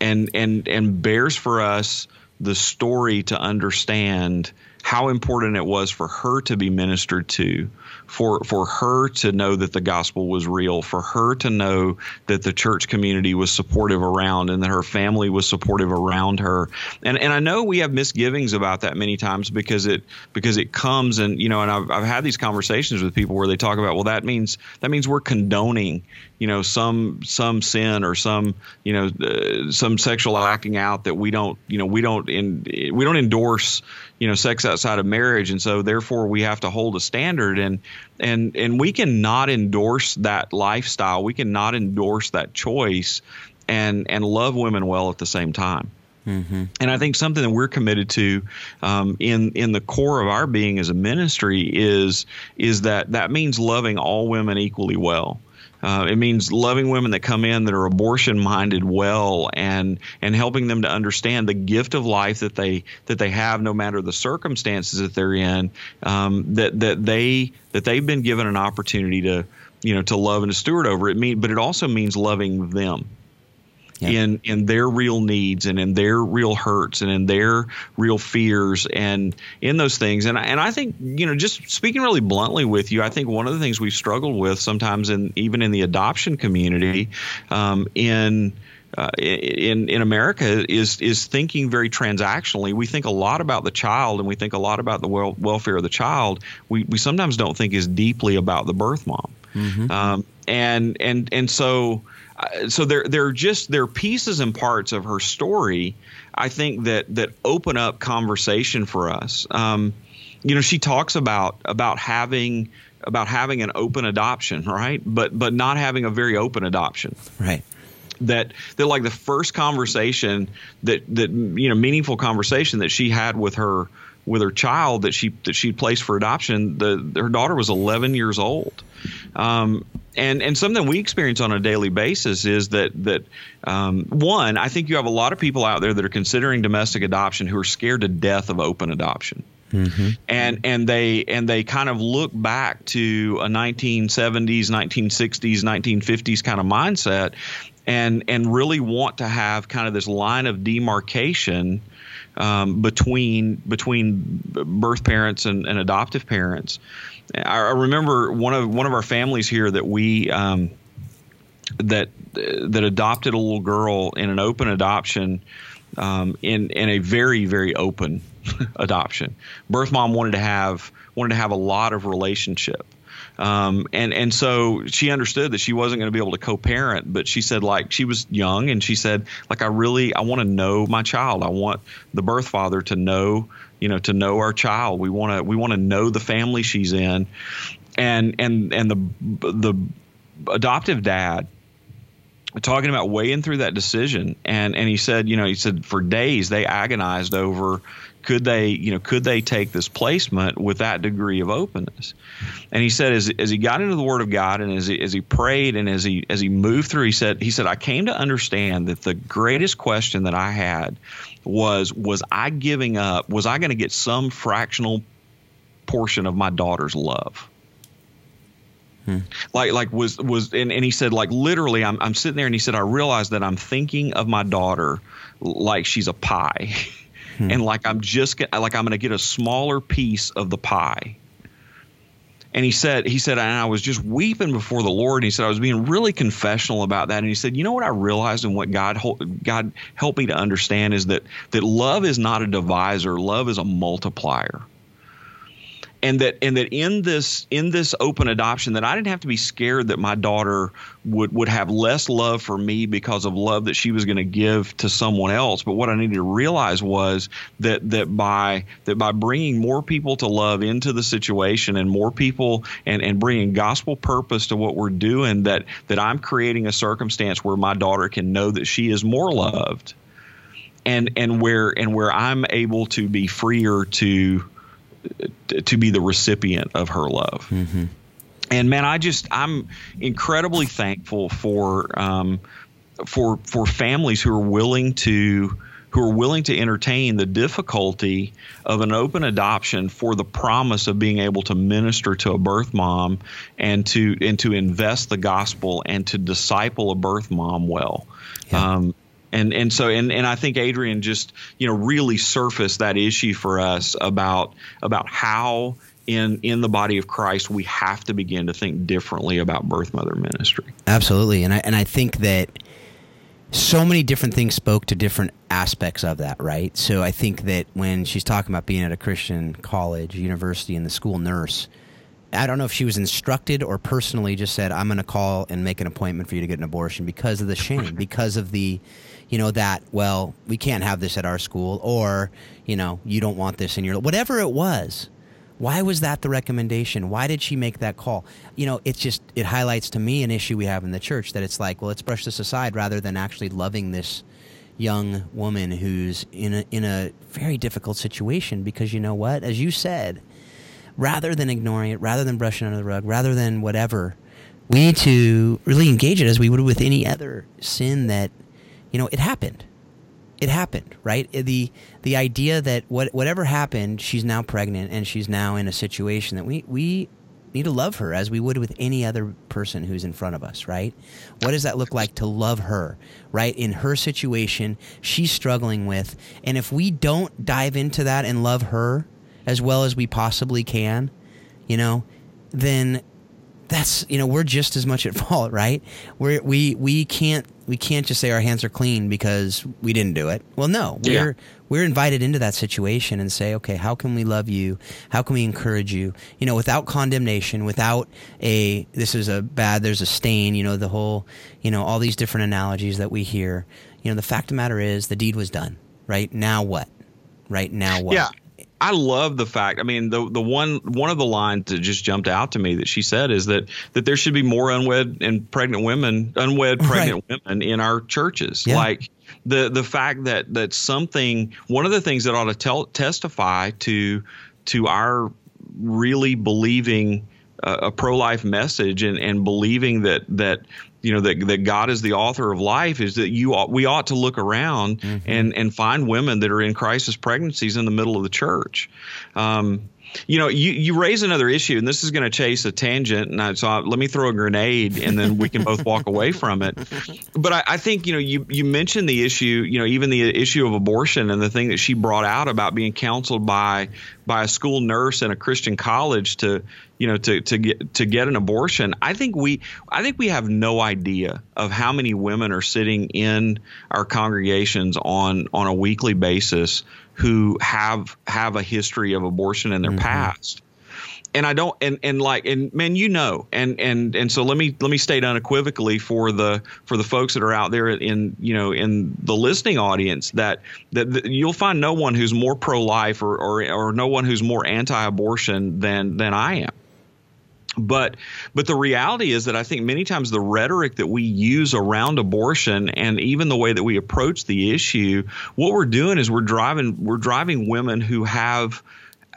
and and and bears for us the story to understand how important it was for her to be ministered to, for for her to know that the gospel was real, for her to know that the church community was supportive around and that her family was supportive around her. And and I know we have misgivings about that many times because it because it comes and you know and I've, I've had these conversations with people where they talk about well that means that means we're condoning you know some some sin or some you know uh, some sexual acting out that we don't you know we don't in we don't endorse you know sex outside of marriage and so therefore we have to hold a standard and and and we cannot endorse that lifestyle we cannot endorse that choice and and love women well at the same time Mm-hmm. And I think something that we're committed to um, in in the core of our being as a ministry is is that that means loving all women equally well. Uh, it means loving women that come in that are abortion minded well and and helping them to understand the gift of life that they that they have no matter the circumstances that they're in um, that that they that they've been given an opportunity to you know to love and to steward over. It mean but it also means loving them yeah. in in their real needs and in their real hurts and in their real fears and in those things and and I think you know just speaking really bluntly with you I think one of the things we've struggled with sometimes in even in the adoption community um, in uh, in in America is is thinking very transactionally. We think a lot about the child, and we think a lot about the wel- welfare of the child. We we sometimes don't think as deeply about the birth mom, mm-hmm. um, and and and so so there there are just there are pieces and parts of her story I think that that open up conversation for us. Um, you know, she talks about about having about having an open adoption, right? But but not having a very open adoption. Right. That that like the first conversation that that you know meaningful conversation that she had with her with her child that she that she placed for adoption. The her daughter was 11 years old. Um, and and something we experience on a daily basis is that that um, one, I think you have a lot of people out there that are considering domestic adoption who are scared to death of open adoption. Mm-hmm. And and they and they kind of look back to a 1970s, 1960s, 1950s kind of mindset, and and really want to have kind of this line of demarcation um, between between birth parents and, and adoptive parents. I, remember one of one of our families here that we um, that that adopted a little girl in an open adoption um, in in a very very open adoption. Birth mom wanted to have wanted to have a lot of relationship. Um, and and so she understood that she wasn't going to be able to co-parent, but she said like she was young, and she said like I really I want to know my child. I want the birth father to know you know to know our child. We want to we want to know the family she's in, and and and the the adoptive dad talking about weighing through that decision and and he said you know he said for days they agonized over could they you know could they take this placement with that degree of openness and he said as, as he got into the word of god and as he, as he prayed and as he as he moved through he said he said i came to understand that the greatest question that i had was was i giving up was i going to get some fractional portion of my daughter's love Hmm. Like like was was and, and he said like literally I'm I'm sitting there and he said I realized that I'm thinking of my daughter like she's a pie. hmm. and like I'm just like I'm going to get a smaller piece of the pie. And he said, he said, and I was just weeping before the Lord. And he said, I was being really confessional about that. And he said, you know what I realized and what God God helped me to understand is that that love is not a divisor. Love is a multiplier and that and that in this in this open adoption that I didn't have to be scared that my daughter would would have less love for me because of love that she was going to give to someone else. But what I needed to realize was that that by that by bringing more people to love into the situation and more people and and bringing gospel purpose to what we're doing that that I'm creating a circumstance where my daughter can know that she is more loved and and where and where I'm able to be freer to to be the recipient of her love. Mm-hmm. And man, I just I'm incredibly thankful for um, for for families who are willing to who are willing to entertain the difficulty of an open adoption for the promise of being able to minister to a birth mom and to and to invest the gospel and to disciple a birth mom well. Yeah. Um, And and so and and I think Adrienne just you know really surfaced that issue for us about about how in in the body of Christ we have to begin to think differently about birth mother ministry. Absolutely, and I and I think that so many different things spoke to different aspects of that, right? So I think that when she's talking about being at a Christian college, university, and the school nurse, I don't know if she was instructed or personally just said, "I'm going to call and make an appointment for you to get an abortion because of the shame, because of the, you know, that well, we can't have this at our school, or you know, you don't want this in your whatever it was." Why was that the recommendation? Why did she make that call? You know, it's just it highlights to me an issue we have in the church that it's like, well, let's brush this aside rather than actually loving this young woman who's in a in a very difficult situation because you know what? As you said, rather than ignoring it, rather than brushing under the rug, rather than whatever, we need to really engage it as we would with any other sin that you know, it happened it happened, right? The the idea that what whatever happened, she's now pregnant and she's now in a situation that we we need to love her as we would with any other person who's in front of us, right? What does that look like to love her, right? In her situation, she's struggling with, and if we don't dive into that and love her as well as we possibly can, you know, then that's you know we're just as much at fault, right? We we we can't we can't just say our hands are clean because we didn't do it. Well, no, we're yeah. we're invited into that situation and say, okay, how can we love you? How can we encourage you? You know, without condemnation, without a this is a bad, there's a stain. You know, the whole you know all these different analogies that we hear. You know, the fact of the matter is the deed was done. Right now, what? Right now, what? Yeah. I love the fact. I mean, the the one one of the lines that just jumped out to me that she said is that that there should be more unwed and pregnant women, unwed pregnant right. women in our churches. Yeah. Like the the fact that that something one of the things that ought to tell, testify to to our really believing uh, a pro life message and and believing that that you know that that God is the author of life is that you ought, we ought to look around mm-hmm. and and find women that are in crisis pregnancies in the middle of the church. Um, you know, you, you raise another issue, and this is going to chase a tangent. And I, so I, let me throw a grenade, and then we can both walk away from it. But I, I, think you know, you you mentioned the issue, you know, even the issue of abortion and the thing that she brought out about being counseled by by a school nurse in a Christian college to you know to to get to get an abortion i think we i think we have no idea of how many women are sitting in our congregations on on a weekly basis who have have a history of abortion in their mm-hmm. past and I don't and and like and man you know and and and so let me let me state unequivocally for the for the folks that are out there in you know in the listening audience that that, that you'll find no one who's more pro life or, or or no one who's more anti abortion than than I am but but the reality is that I think many times the rhetoric that we use around abortion and even the way that we approach the issue, what we're doing is we're driving we're driving women who have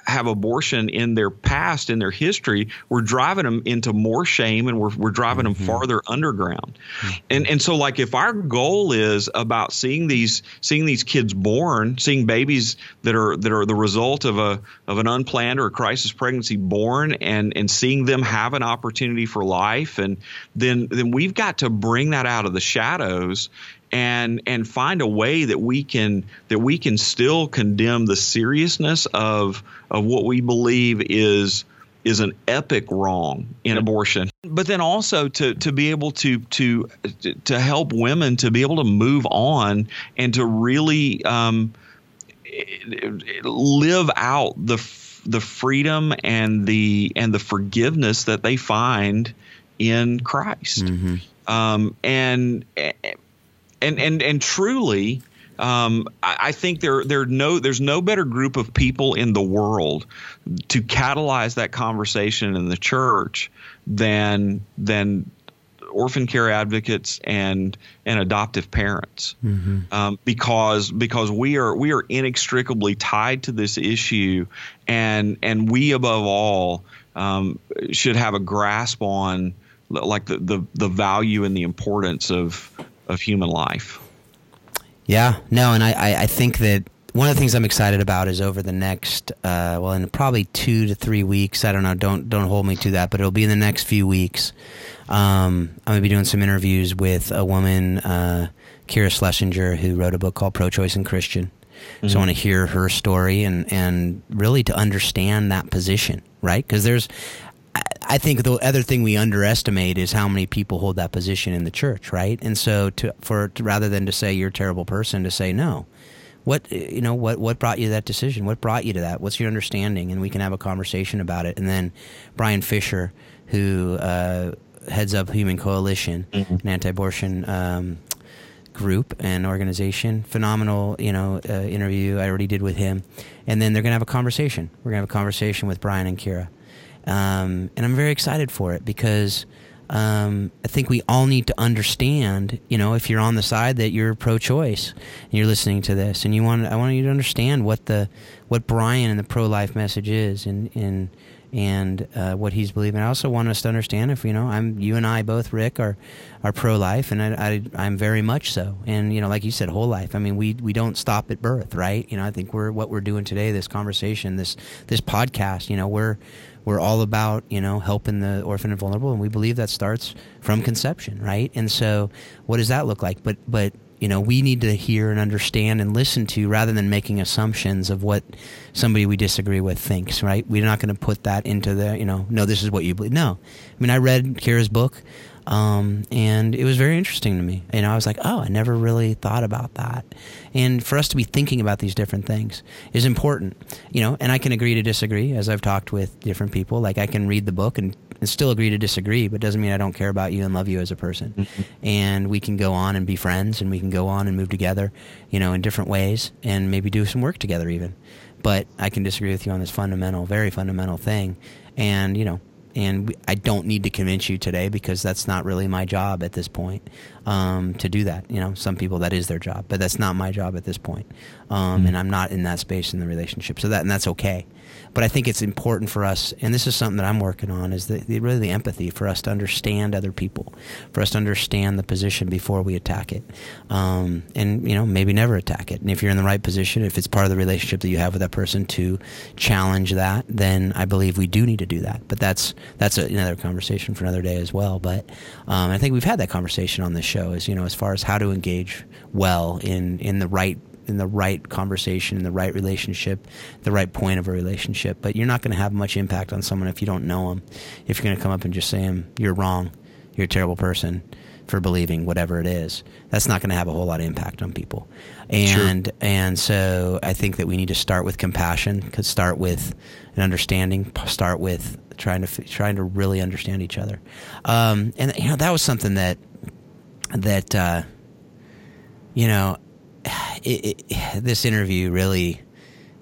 have abortion in their past, in their history, we're driving them into more shame and we're, we're driving mm-hmm. them farther underground. Mm-hmm. And and so like if our goal is about seeing these seeing these kids born, seeing babies that are that are the result of a of an unplanned or a crisis pregnancy born and and seeing them have an opportunity for life and then then we've got to bring that out of the shadows and and find a way that we can that we can still condemn the seriousness of of what we believe is is an epic wrong in abortion. But then also to to be able to to to help women to be able to move on and to really um, live out the the freedom and the and the forgiveness that they find in Christ. Mm-hmm. um, and and and and truly, um, I, I, think there there no there's no better group of people in the world to catalyze that conversation in the church than than orphan care advocates and and adoptive parents mm-hmm. um, because because we are we are inextricably tied to this issue and and we above all um, should have a grasp on like the, the the value and the importance of of human life. Yeah, no, and I, I think that one of the things I'm excited about is over the next, uh, well, in probably two to three weeks. I don't know. Don't don't hold me to that, but it'll be in the next few weeks. Um, I'm gonna be doing some interviews with a woman, uh, Kira Schlesinger, who wrote a book called Pro Choice and Christian. Mm-hmm. So I want to hear her story and, and really to understand that position, right? Because there's, I think the other thing we underestimate is how many people hold that position in the church, right? And so to for to, rather than to say you're a terrible person, to say no, what you know what what brought you to that decision? What brought you to that? What's your understanding? And we can have a conversation about it. And then Brian Fisher, who uh, heads up Human Coalition, mm-hmm. an anti-abortion um, group and organization. Phenomenal, you know, uh, interview I already did with him, and then they're gonna have a conversation. We're gonna have a conversation with Brian and Kira, um, and I'm very excited for it because. Um, I think we all need to understand, you know, if you're on the side that you're pro-choice and you're listening to this, and you want, I want you to understand what the, what Brian and the pro-life message is, and and and uh, what he's believing. I also want us to understand if you know I'm you and I both Rick are are pro life, and I, I am very much so. And you know, like you said, whole life. I mean, we we don't stop at birth, right? You know, I think we're what we're doing today, this conversation, this this podcast. You know, we're we're all about you know helping the orphan and vulnerable, and we believe that starts from conception, right? And so, what does that look like? But but you know we need to hear and understand and listen to rather than making assumptions of what somebody we disagree with thinks right we're not going to put that into the you know no this is what you believe no i mean i read kira's book um, and it was very interesting to me you know i was like oh i never really thought about that and for us to be thinking about these different things is important you know and i can agree to disagree as i've talked with different people like i can read the book and and still agree to disagree, but doesn't mean I don't care about you and love you as a person. Mm-hmm. And we can go on and be friends and we can go on and move together, you know, in different ways and maybe do some work together even. But I can disagree with you on this fundamental, very fundamental thing. And, you know, and I don't need to convince you today because that's not really my job at this point um, to do that. You know, some people that is their job, but that's not my job at this point, um, mm-hmm. and I'm not in that space in the relationship. So that and that's okay. But I think it's important for us, and this is something that I'm working on, is the, the, really the empathy for us to understand other people, for us to understand the position before we attack it, um, and you know maybe never attack it. And if you're in the right position, if it's part of the relationship that you have with that person to challenge that, then I believe we do need to do that. But that's that's a, another conversation for another day as well. But um, I think we've had that conversation on this show, as you know, as far as how to engage well in in the right in the right conversation, in the right relationship, the right point of a relationship. But you're not going to have much impact on someone if you don't know them. If you're going to come up and just say, them, "You're wrong. You're a terrible person." for believing whatever it is. That's not going to have a whole lot of impact on people. And sure. and so I think that we need to start with compassion, could start with an understanding, start with trying to trying to really understand each other. Um, and you know that was something that that uh, you know it, it, this interview really,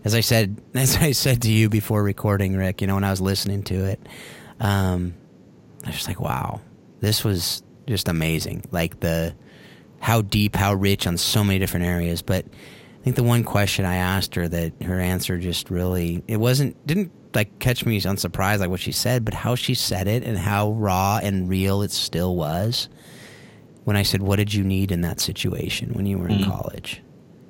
as I said, as I said to you before recording, Rick, you know, when I was listening to it, um, I was just like, wow, this was just amazing. Like the how deep, how rich on so many different areas. But I think the one question I asked her that her answer just really it wasn't didn't like catch me unsurprised like what she said, but how she said it and how raw and real it still was when I said, What did you need in that situation when you were in mm. college?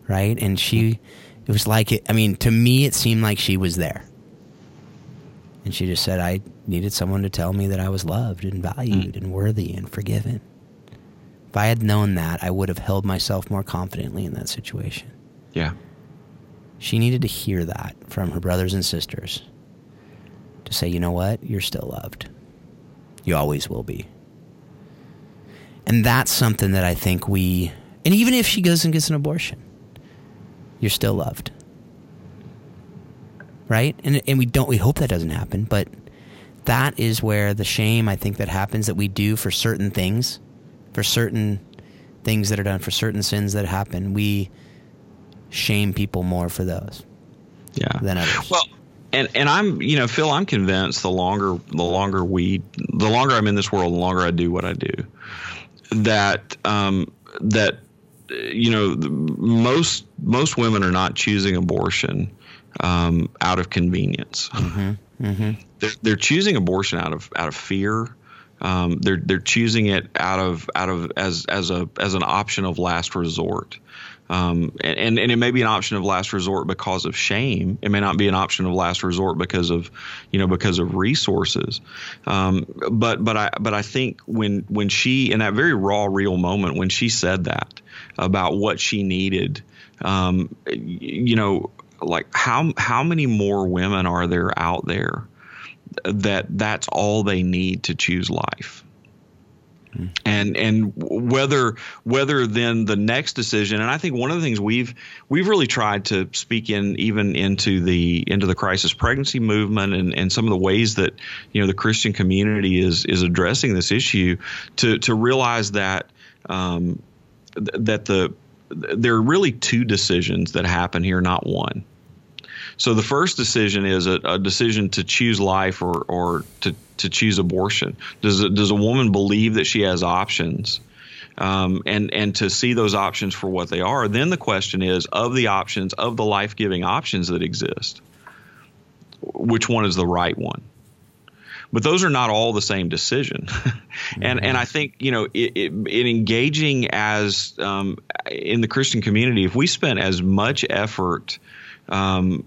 Right? And she, it was like, it, I mean, to me, it seemed like she was there. And she just said, I needed someone to tell me that I was loved and valued mm. and worthy and forgiven. If I had known that, I would have held myself more confidently in that situation. Yeah. She needed to hear that from her brothers and sisters to say, you know what? You're still loved. You always will be. And that's something that I think we, and even if she goes and gets an abortion, you're still loved. Right? And, and we don't, we hope that doesn't happen, but that is where the shame I think that happens that we do for certain things, for certain things that are done, for certain sins that happen, we shame people more for those. Yeah. Than others. Well, and and I'm you know Phil I'm convinced the longer the longer we the longer I'm in this world the longer I do what I do that um, that you know most most women are not choosing abortion um, out of convenience. Mm-hmm. Mm-hmm. They're, they're choosing abortion out of out of fear. Um, they're they're choosing it out of out of as as a as an option of last resort. Um, and, and it may be an option of last resort because of shame. It may not be an option of last resort because of, you know, because of resources. Um, but but I but I think when when she in that very raw, real moment when she said that, about what she needed. Um, you know, like how how many more women are there out there that that's all they need to choose life? And and whether whether then the next decision and I think one of the things we've we've really tried to speak in even into the into the crisis pregnancy movement and, and some of the ways that you know the Christian community is is addressing this issue to to realize that um, th- that the there are really two decisions that happen here, not one. So the first decision is a, a decision to choose life or, or to, to choose abortion. Does a, does a woman believe that she has options? Um, and and to see those options for what they are. Then the question is, of the options, of the life giving options that exist, which one is the right one? But those are not all the same decision, and and I think you know it, it, in engaging as um, in the Christian community, if we spent as much effort um,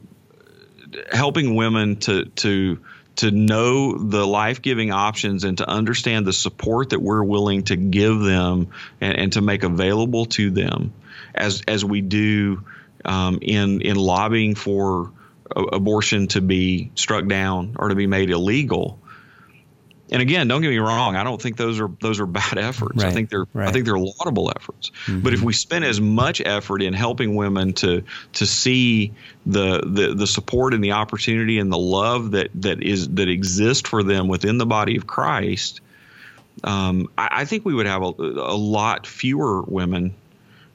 helping women to to to know the life-giving options and to understand the support that we're willing to give them and, and to make available to them as as we do um, in in lobbying for abortion to be struck down or to be made illegal and again, don't get me wrong. I don't think those are those are bad efforts. Right, I think they're right. I think they're laudable efforts. Mm-hmm. But if we spend as much effort in helping women to to see the, the the support and the opportunity and the love that that is that exists for them within the body of Christ, um, I, I, think we would have a, a lot fewer women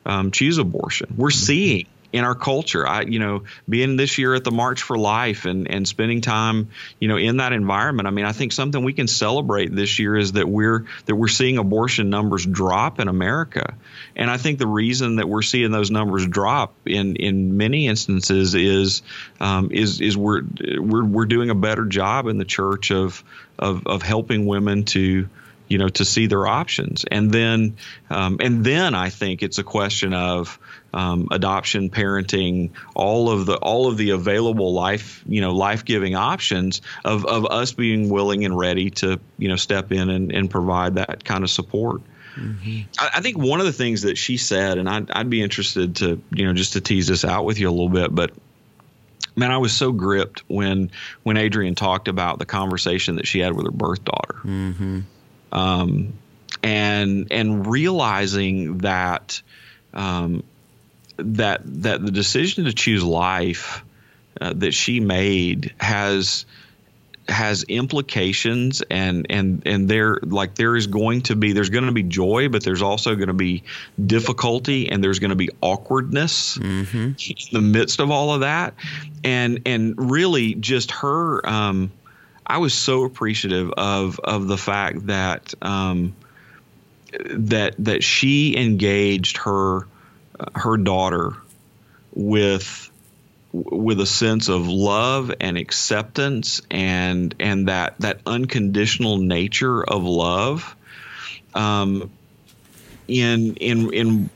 um, choose abortion. We're mm-hmm. seeing in our culture. I, you know, being this year at the March for Life and and spending time, you know, in that environment. I mean, I think something we can celebrate this year is that we're that we're seeing abortion numbers drop in America, and I think the reason that we're seeing those numbers drop in in many instances is um, is is we're we're we're doing a better job in the church of of of helping women to you know to see their options and then um, and then I think it's a question of um, adoption, parenting, all of the all of the available life you know life giving options of of us being willing and ready to you know step in and, and provide that kind of support. Mm-hmm. I, I, think one of the things that she said, and I'd, I'd be interested to you know just to tease this out with you a little bit, but man, I was so gripped when when Adrienne talked about the conversation that she had with her birth daughter, mm-hmm. um, and and realizing that um, that that the decision to choose life uh, that she made has has implications and and and there like there is going to be there's going to be joy but there's also going to be difficulty and there's going to be awkwardness mm-hmm. in the midst of all of that and and really just her um, I was so appreciative of of the fact that um, that that she engaged her her daughter with with a sense of love and acceptance and and that that unconditional nature of love um, in in in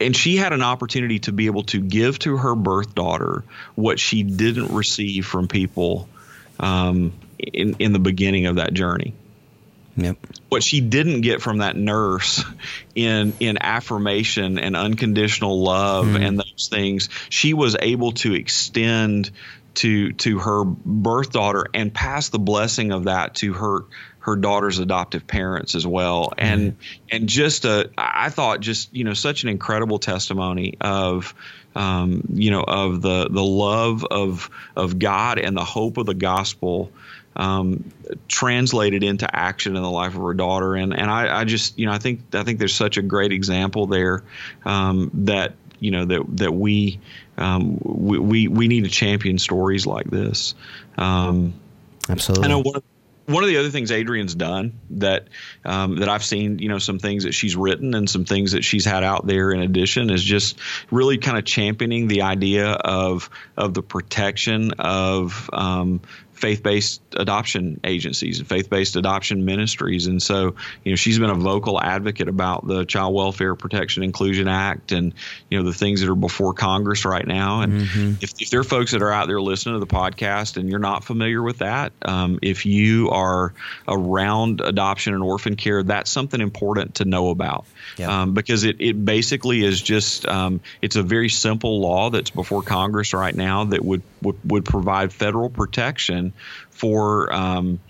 and she had an opportunity to be able to give to her birth daughter what she didn't receive from people um, in in the beginning of that journey Yep. What she didn't get from that nurse in in affirmation and unconditional love mm. and those things, she was able to extend to to her birth daughter and pass the blessing of that to her her daughter's adoptive parents as well and mm. and just a I thought just you know such an incredible testimony of um, you know of the the love of of God and the hope of the gospel um, translated into action in the life of her daughter. And and I, I, just you know I think I think there's such a great example there um, that you know that that we, um, we, we we need to champion stories like this. Um, Absolutely. I know one of, one of the other things Adrienne's done that um, that I've seen, you know, some things that she's written and some things that she's had out there in addition is just really kind of championing the idea of of the protection of um, faith-based adoption agencies and faith-based adoption ministries. And so, you know, she's been a vocal advocate about the Child Welfare Protection Inclusion Act and you know the things that are before Congress right now. And mm-hmm. if, if there are folks that are out there listening to the podcast and you're not familiar with that, um, if you are around adoption and orphan care, that's something important to know about um, because it, it basically is just um, it's a very simple law that's before Congress right now that would would, would provide federal protection for um,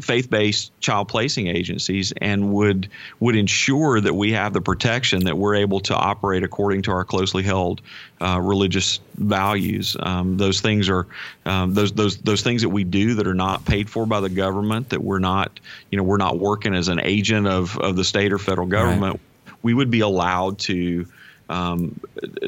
faith-based child placing agencies and would would ensure that we have the protection that we're able to operate according to our closely held uh, religious values. Um, those things are um, those those those things that we do that are not paid for by the government. That we're not you know we're not working as an agent of of the state or federal government. Right. We would be allowed to um,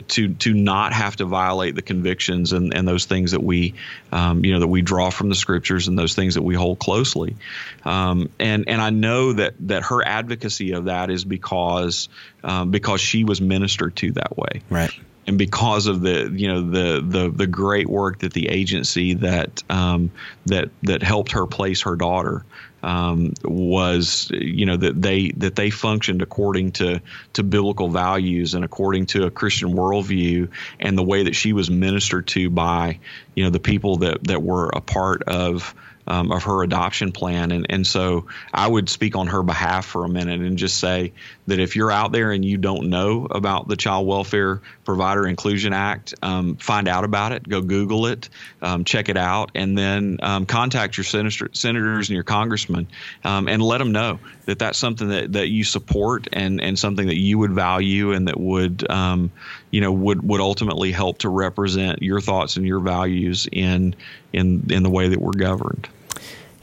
to to not have to violate the convictions and, and those things that we um, you know that we draw from the scriptures and those things that we hold closely. Um, and and I know that that her advocacy of that is because um, because she was ministered to that way. Right. And because of the you know the the the great work that the agency that um, that that helped her place her daughter um, was you know that they that they functioned according to to biblical values and according to a Christian worldview and the way that she was ministered to by you know the people that that were a part of um, of her adoption plan. And, and so I would speak on her behalf for a minute and just say that if you're out there and you don't know about the Child Welfare Provider Inclusion Act, um, find out about it, go Google it, um, check it out, and then um, contact your senator, senators and your congressmen um, and let them know that that's something that, that you support and, and something that you would value and that would um, you know would would ultimately help to represent your thoughts and your values in in in the way that we're governed.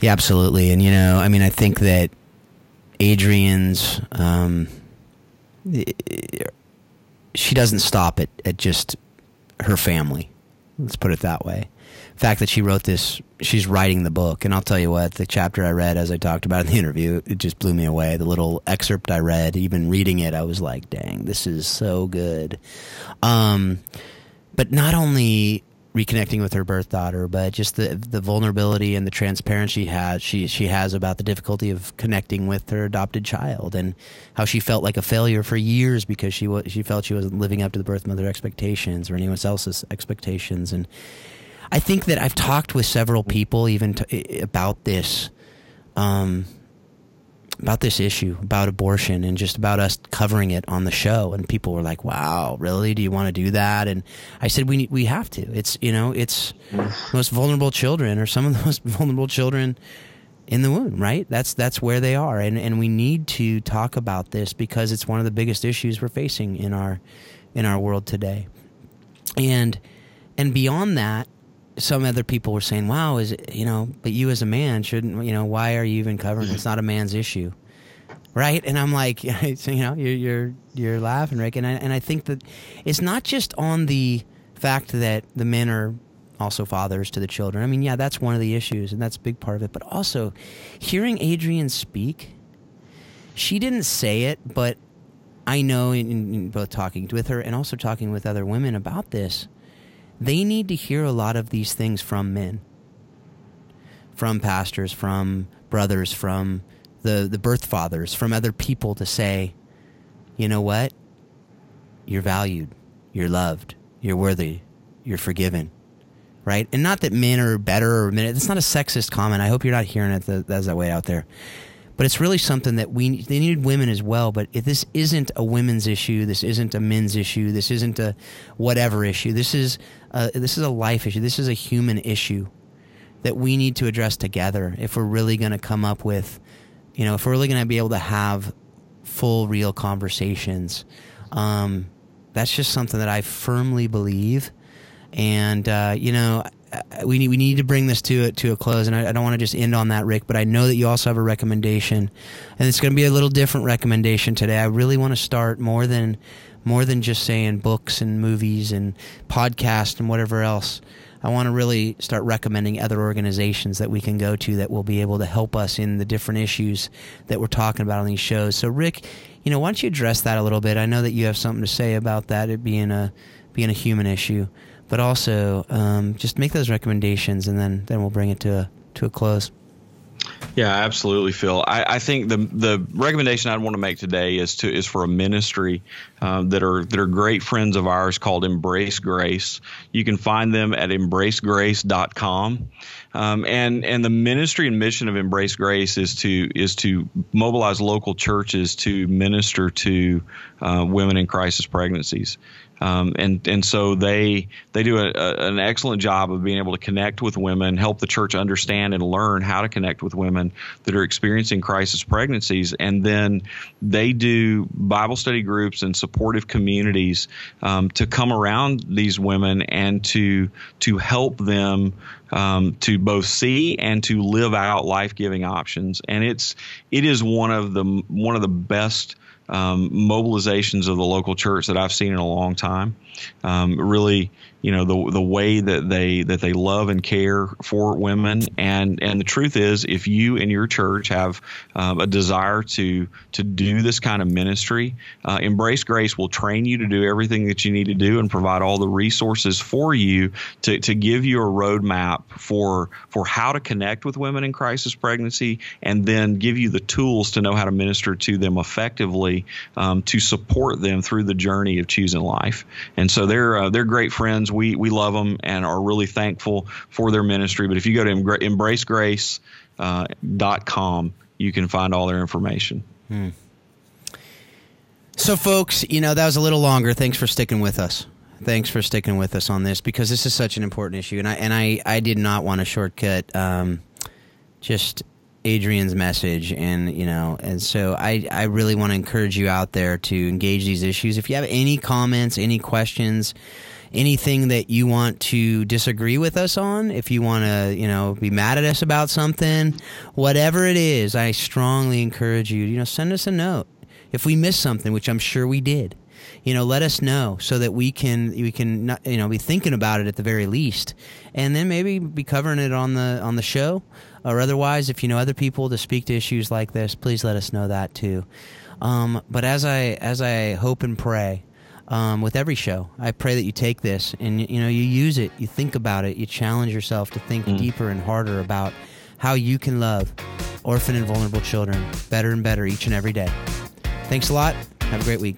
Yeah, absolutely. And, you know, I mean, I think that Adrienne's, um, she doesn't stop at, at just her family. Let's put it that way. The fact that she wrote this, she's writing the book. And I'll tell you what, the chapter I read, as I talked about in the interview, it just blew me away. The little excerpt I read, even reading it, I was like, dang, this is so good. Um, but not only reconnecting with her birth daughter, but just the the vulnerability and the transparency she has she she has about the difficulty of connecting with her adopted child and how she felt like a failure for years because she was she felt she wasn't living up to the birth mother expectations or anyone else's expectations. And I think that I've talked with several people even to, about this um, about this issue about abortion and just about us covering it on the show. And people were like wow really? Do you want to do that? And i said we we have to. It's you know it's most vulnerable children or some of the most vulnerable children in the womb right? That's that's where they are. And and we need to talk about this because it's one of the biggest issues we're facing in our in our world today. And and beyond that some other people were saying, "Wow, is it, you know, but you as a man shouldn't, you know, why are you even covering? It's not a man's issue." Right? And I'm like, you know, you're you're you're laughing, Rick, and I, and I think that it's not just on the fact that the men are also fathers to the children. I mean, yeah, that's one of the issues, and that's a big part of it. But also, hearing Adrienne speak, she didn't say it, but I know in, in both talking with her and also talking with other women about this they need to hear a lot of these things from men, from pastors, from brothers, from the, the birth fathers, from other people to say, you know what? You're valued, you're loved, you're worthy, you're forgiven. Right? And not that men are better or men, it's not a sexist comment. I hope you're not hearing it as that way out there but it's really something that we they needed women as well. But if this isn't a women's issue, this isn't a men's issue, this isn't a whatever issue. This is a, this is a life issue. This is a human issue that we need to address together if we're really going to come up with, you know, if we're really going to be able to have full, real conversations. Um, that's just something that I firmly believe, and uh, you know we need we need to bring this to a, to a close, and I, I don't want to just end on that, Rick. But I know that you also have a recommendation, and it's going to be a little different recommendation today. I really want to start more than more than just saying books and movies and podcasts and whatever else. I want to really start recommending other organizations that we can go to that will be able to help us in the different issues that we're talking about on these shows. So, Rick, you know, why don't you address that a little bit? I know that you have something to say about that, it being a being a human issue. but also um, just make those recommendations, and then then we'll bring it to a to a close. Yeah, absolutely, Phil. I, I, think the the recommendation I'd want to make today is to is for a ministry um, that are that are great friends of ours called Embrace Grace. You can find them at embracegrace.com. Um, and and the ministry and mission of Embrace Grace is to is to mobilize local churches to minister to uh, women in crisis pregnancies. Um, and and so they they do a, a, an excellent job of being able to connect with women, help the church understand and learn how to connect with women that are experiencing crisis pregnancies, and then they do Bible study groups and supportive communities um, to come around these women and to to help them um, to both see and to live out life giving options. And it's it is one of the one of the best um, mobilizations of the local church that I've seen in a long time. Um, really, you know, the the way that they that they love and care for women, and and the truth is, if you in your church have um, a desire to to do this kind of ministry, uh, Embrace Grace will train you to do everything that you need to do and provide all the resources for you to to give you a roadmap for for how to connect with women in crisis pregnancy, and then give you the tools to know how to minister to them effectively um, to support them through the journey of choosing life. And so they're uh, they're great friends. We we love them and are really thankful for their ministry. But if you go to embracegrace.com, uh, you can find all their information. Hmm. So, folks, you know that was a little longer. Thanks for sticking with us. Thanks for sticking with us on this because this is such an important issue, and I and I I did not want to shortcut. Um, just Adrienne's message and you know and so I I really want to encourage you out there to engage these issues. If you have any comments any questions anything that you want to disagree with us on if you want to you know be mad at us about something whatever it is I strongly encourage you you know send us a note. If we missed something which I'm sure we did you know let us know so that we can we can not, you know be thinking about it at the very least and then maybe be covering it on the on the show or otherwise, if you know other people to speak to issues like this, please let us know that too. Um, but as I as I hope and pray um, with every show, I pray that you take this and you know you use it, you think about it, you challenge yourself to think mm. deeper and harder about how you can love orphan and vulnerable children better and better each and every day. Thanks a lot. Have a great week.